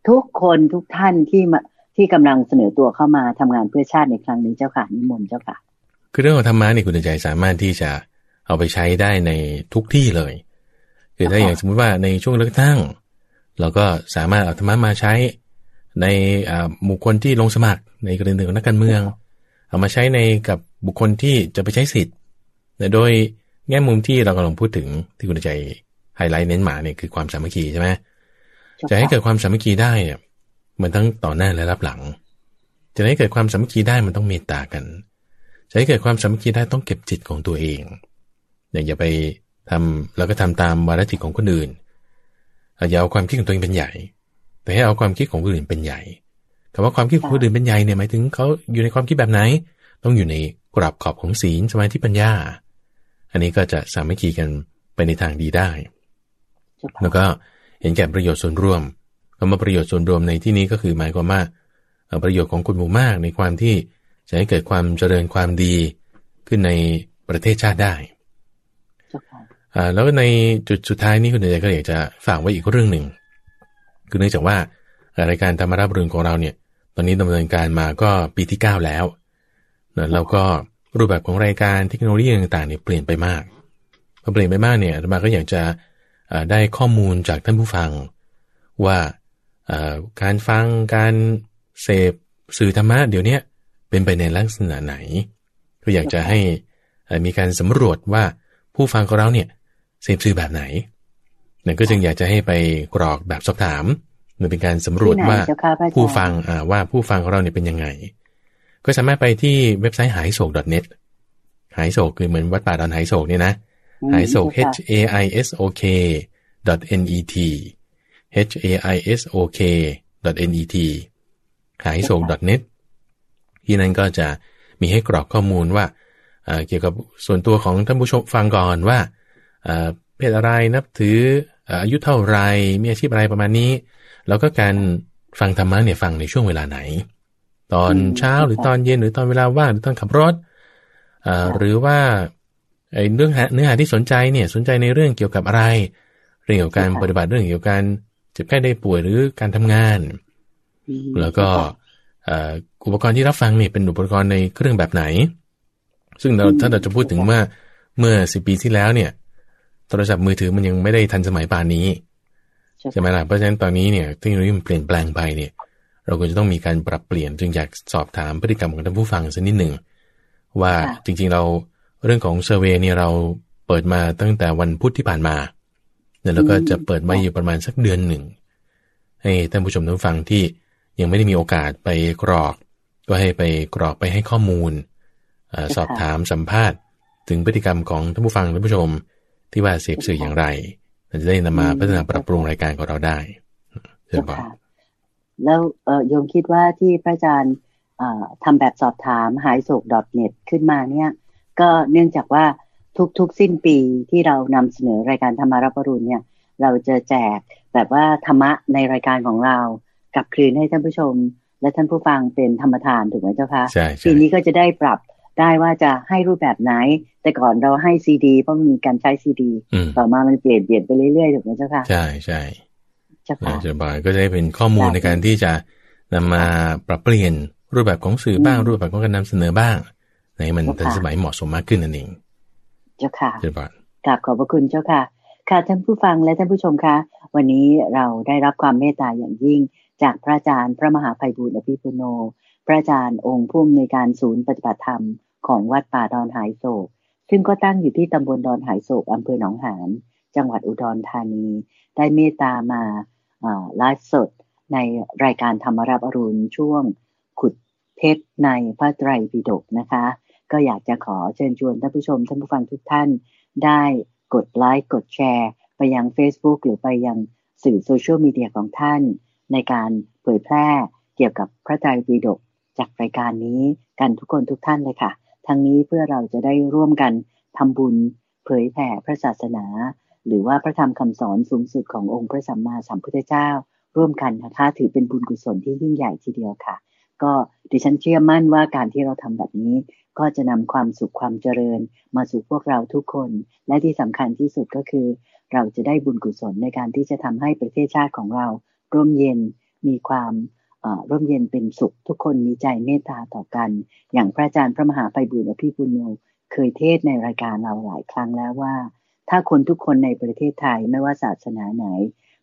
ทุกคนทุกท่านที่มาที่กำลังเสนอตัวเข้ามาทำงานเพื่อชาติในครั้งนี้เจ้าค่ะนิมนต์เจ้าค่ะ คือเรื่องของธรรมะนี่คุณใจสามารถที่จะเอาไปใช้ได้ในทุกที่เลย คือถ้าอย่างสมมุติว่าในช่วงเลือกตั้ง เราก็สามารถเอาธรรมะมาใช้ในหมู่คนที่ลงสมัครในกรณีของนักการเมือง เอามาใช้ในกับบุคคลที่จะไปใช้สิทธิ์โดยแง่มุมที่เรากำลังพูดถึงที่คุณใจไฮไลท์เน้นมาเนี่ยคือความสามัคคีใช่ไหมจะให้เกิดความสามัคคีได้เนี่ยมันทั้งต่อหน้าและรับหลัง จะให้เกิดความสามัคคีได้มันต้องเมตตากัน จะให้เกิดความสามัคคีได้ต้องเก็บจิตของตัวเองอย่าไปทำแล้วก็ทำตามวาระจิตของคนอื่น อย่าเอาความคิดของตัวเองเป็นใหญ่ แต่ให้เอาความคิดของคนอื่นเป็นใหญ่คำว่าความคิดของคนอื่นเป็นใหญ่เนี่ยหมายถึงเขาอยู่ในความคิดแบบไหน ต้องอยู่ในกรอบขอบของศีลสมาธิปัญญา อันนี้ก็จะสามัคคีกันไปในทางดีได้ แล้วก็เห็นแก่ประโยชน์ส่วนรวมคำว่าประโยชน์ส่วนรวมในที่นี้ก็คือหมายความว่าประโยชน์ของคนหมู่มากในความที่จะให้เกิดความเจริญความดีขึ้นในประเทศชาติได้ อ่าแล้วในจุดสุดท้ายนี้คุณเดชก็อยากจะฝากไว้อีกเรื่องหนึ่งคือเนื่องจากว่ารายการธรรมราบรุนของเราเนี่ย ตอนนี้ดำเนินการมาก็ปีที่ 9 แล้วนะแล้วก็รูปแบบของรายการเทคโนโลยีต่างๆเนี่ยเปลี่ยนไปมากพอเปลี่ยนไปมากเนี่ยธรรมาก็อยากจะได้ข้อมูลจากท่านผู้ฟัง ว่าการฟังการเสพสื่อธรรมะเดี๋ยวนี้เป็นไปในลักษณะไหน ก็อยากจะให้มีการสำรวจว่าผู้ฟังของเราเนี่ย เสพสื่อแบบไหนเนี่ยก็จึงอยากจะให้ไปกรอกแบบสอบถามหรือเป็นการสำรวจว่าผู้ฟังว่าผู้ฟังของเราเนี่ยเป็นยังไง ก็สามารถไปที่เว็บไซต์หายโศก .net หายโศกคือเหมือนวัดป่าดอนหายโศกเนี่ยนะหายโศก h a i s o k n e t h a i s o k n e t หายโศก .net ที่นั้นก็จะมีให้กรอกข้อมูลว่าเกี่ยวกับส่วนตัวของท่านผู้ชมฟังก่อนว่า เพศอะไรนับถืออายุเท่าไรมีอาชีพอะไรประมาณนี้ แล้วก็การฟังธรรมะเนี่ยฟังในช่วงเวลาไหน ตอนเช้าหรือตอนเย็นหรือตอนเวลาว่างหรือตอนขับรถหรือว่าไอ้เรื่องเนื้อหาที่สนใจเนี่ยสนใจในเรื่องเกี่ยวกับอะไร เรื่องเกี่ยวกับการปฏิบัติเรื่องเกี่ยวกับการเจ็บไข้ได้ป่วยหรือการทำงาน แล้วก็อุปกรณ์ที่รับฟังเนี่ยเป็นอุปกรณ์ในเครื่องแบบไหน ซึ่งเราถ้าเราจะพูดถึงว่าเมื่อสิปีที่แล้วเนี่ย โทรศัพท์มือถือมันยังไม่ได้ทันสมัยป่านนี้ใช่ไหมล่ะเพราะฉะนั้นตอนนี้เนี่ยเทคโนโลยีมันเปลี่ยนแปลงไปเนี่ย เราก็จะต้องมีการปรับเปลี่ยนจึงอยากสอบถามพฤติกรรมของท่านผู้ฟังสักนิดหนึ่งว่าจริงๆเราเรื่องของเซอร์เวยเนี่ยเราเปิดมาตั้งแต่วันพุธที่ผ่านมาเนี่ยแล้วก็จะเปิดไว้อยู่ประมาณสักเดือนหนึ่งให้ท่านผู้ชมท่านฟังที่ยังไม่ได้มีโอกาสไปกรอก ก็ให้ไปกรอกไปให้ข้อมูลอสอบถามสัมภาษณ์ ถึงพฤติกรรมของท่านผู้ฟังท่านผู้ชม ที่ว่าเสพสื่ออย่างไรเราจะได้นำมาพัฒนาปรับปรุงรายการของเราได้เชิญบอกแล้วโยมคิดว่าที่พระอาจารย์ทำแบบสอบถามหายโศก .net ขึ้นมาเนี่ย ก็เนื่องจากว่าทุกๆ สิ้นปีที่เรานำเสนอรายการธรรมารับรุณเนี่ย เราจะแจกแบบว่าธรรมะในรายการของเรากลับคืนให้ท่านผู้ชม และท่านผู้ฟังเป็นธรรมทานถูกไหมเจ้าคะใช่ปีนี้ก็จะได้ปรับ ได้ว่าจะให้รูปแบบไหน แต่ก่อนเราให้ซีดีเพราะมันมีการใช้ซีดี ต่อมามันเปลี่ยนเปลี่ยนไปเรื่อยๆถูกไหมเจ้าค่ะใช่ใช่เจ้าค่ะจะบายก็จะได้เป็นข้อมูลในการที่จะนำมาปรับเปลี่ยนรูปแบบของสื่อบ้างรูปแบบของการนำเสนอบ้างในมันทันสมัยเหมาะสมมากขึ้นนั่นเองเจ้าค่ะเจ้าบานกราบขอบพระคุณเจ้าค่ะ ค่ะท่านผู้ฟังและท่านผู้ชมคะวันนี้เราได้รับความเมตตาอย่างยิ่ง จากพระอาจารย์พระมหาภัยบุญอภิปุโน พระอาจารย์องค์ผู้อำนวยการศูนย์ปฏิบัติธรรม ของวัดป่าดอนหายโศก ซึ่งก็ตั้งอยู่ที่ตำบลดอนหายโศกอำเภอหนองหานจังหวัดอุดรธานี ได้เมตตามาไลฟ์สดในรายการธรรมรับอรุณช่วงขุดเพชรในพระไตรปิฎกนะคะ ก็อยากจะขอเชิญชวนท่านผู้ชมท่านผู้ฟังทุกท่าน ได้กดไลค์กดแชร์ ไปยัง Facebook หรือไปยังสื่อโซเชียลมีเดียของท่าน ในการเผยแพร่เกี่ยวกับพระไตรปิฎกจากรายการนี้กันทุกคนทุกท่านเลยค่ะ ทั้งนี้เพื่อเราจะได้ร่วมกันทำบุญเผยแผ่พระศาสนา หรือว่าพระธรรมคำสอนสูงสุดขององค์พระสัมมาสัมพุทธเจ้า ร่วมกันนะคะ ถือเป็นบุญกุศลที่ยิ่งใหญ่ทีเดียวค่ะ ก็ดิฉันเชื่อมั่นว่าการที่เราทำแบบนี้ ก็จะนำความสุขความเจริญ มาสู่พวกเราทุกคน และที่สำคัญที่สุดก็คือ เราจะได้บุญกุศลในการที่จะทำให้ประเทศชาติของเราร่มเย็นมีความ ร่มเย็นเป็นสุข ทุกคนมีใจเมตตาต่อกัน อย่างพระอาจารย์พระมหาไพบุญอภิปุโนเคยเทศในรายการเราหลายครั้งแล้วว่า ถ้าคนทุกคนในประเทศไทยไม่ว่าศาสนาไหน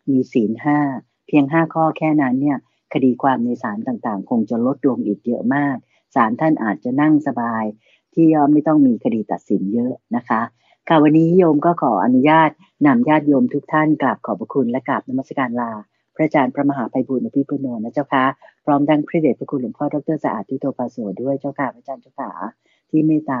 มีศีลห้าเพียงห้าข้อแค่นั้นเนี่ยคดีความในศาลต่างๆ คงจะลดลงอีกเยอะมากศาลท่านอาจจะนั่งสบาย ที่ยอมไม่ต้องมีคดีตัดสินเยอะนะคะค่ะวันนี้โยมก็ขออนุญาตนำญาติโยมทุกท่านกราบขอบพระคุณและกราบนมัสการลา พระอาจารย์พระมหาไพบุญอภิปุโนนะเจ้าค่ะพร้อมดังพระเดชพระคุณหลวงพ่อดรสะอาดทิโตปาโสด้วยเจ้าค่ะพระอาจารย์เจ้าค่ะที่เมตตา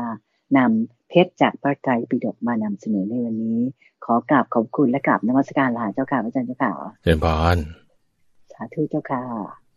นำเพชรจากพระไตรปิฎกมานำเสนอในวันนี้ ขอกราบขอบคุณและกราบนมัสการลาเจ้าค่ะพระอาจารย์เจ้าค่ะเจริญพรสาธุเจ้าค่ะ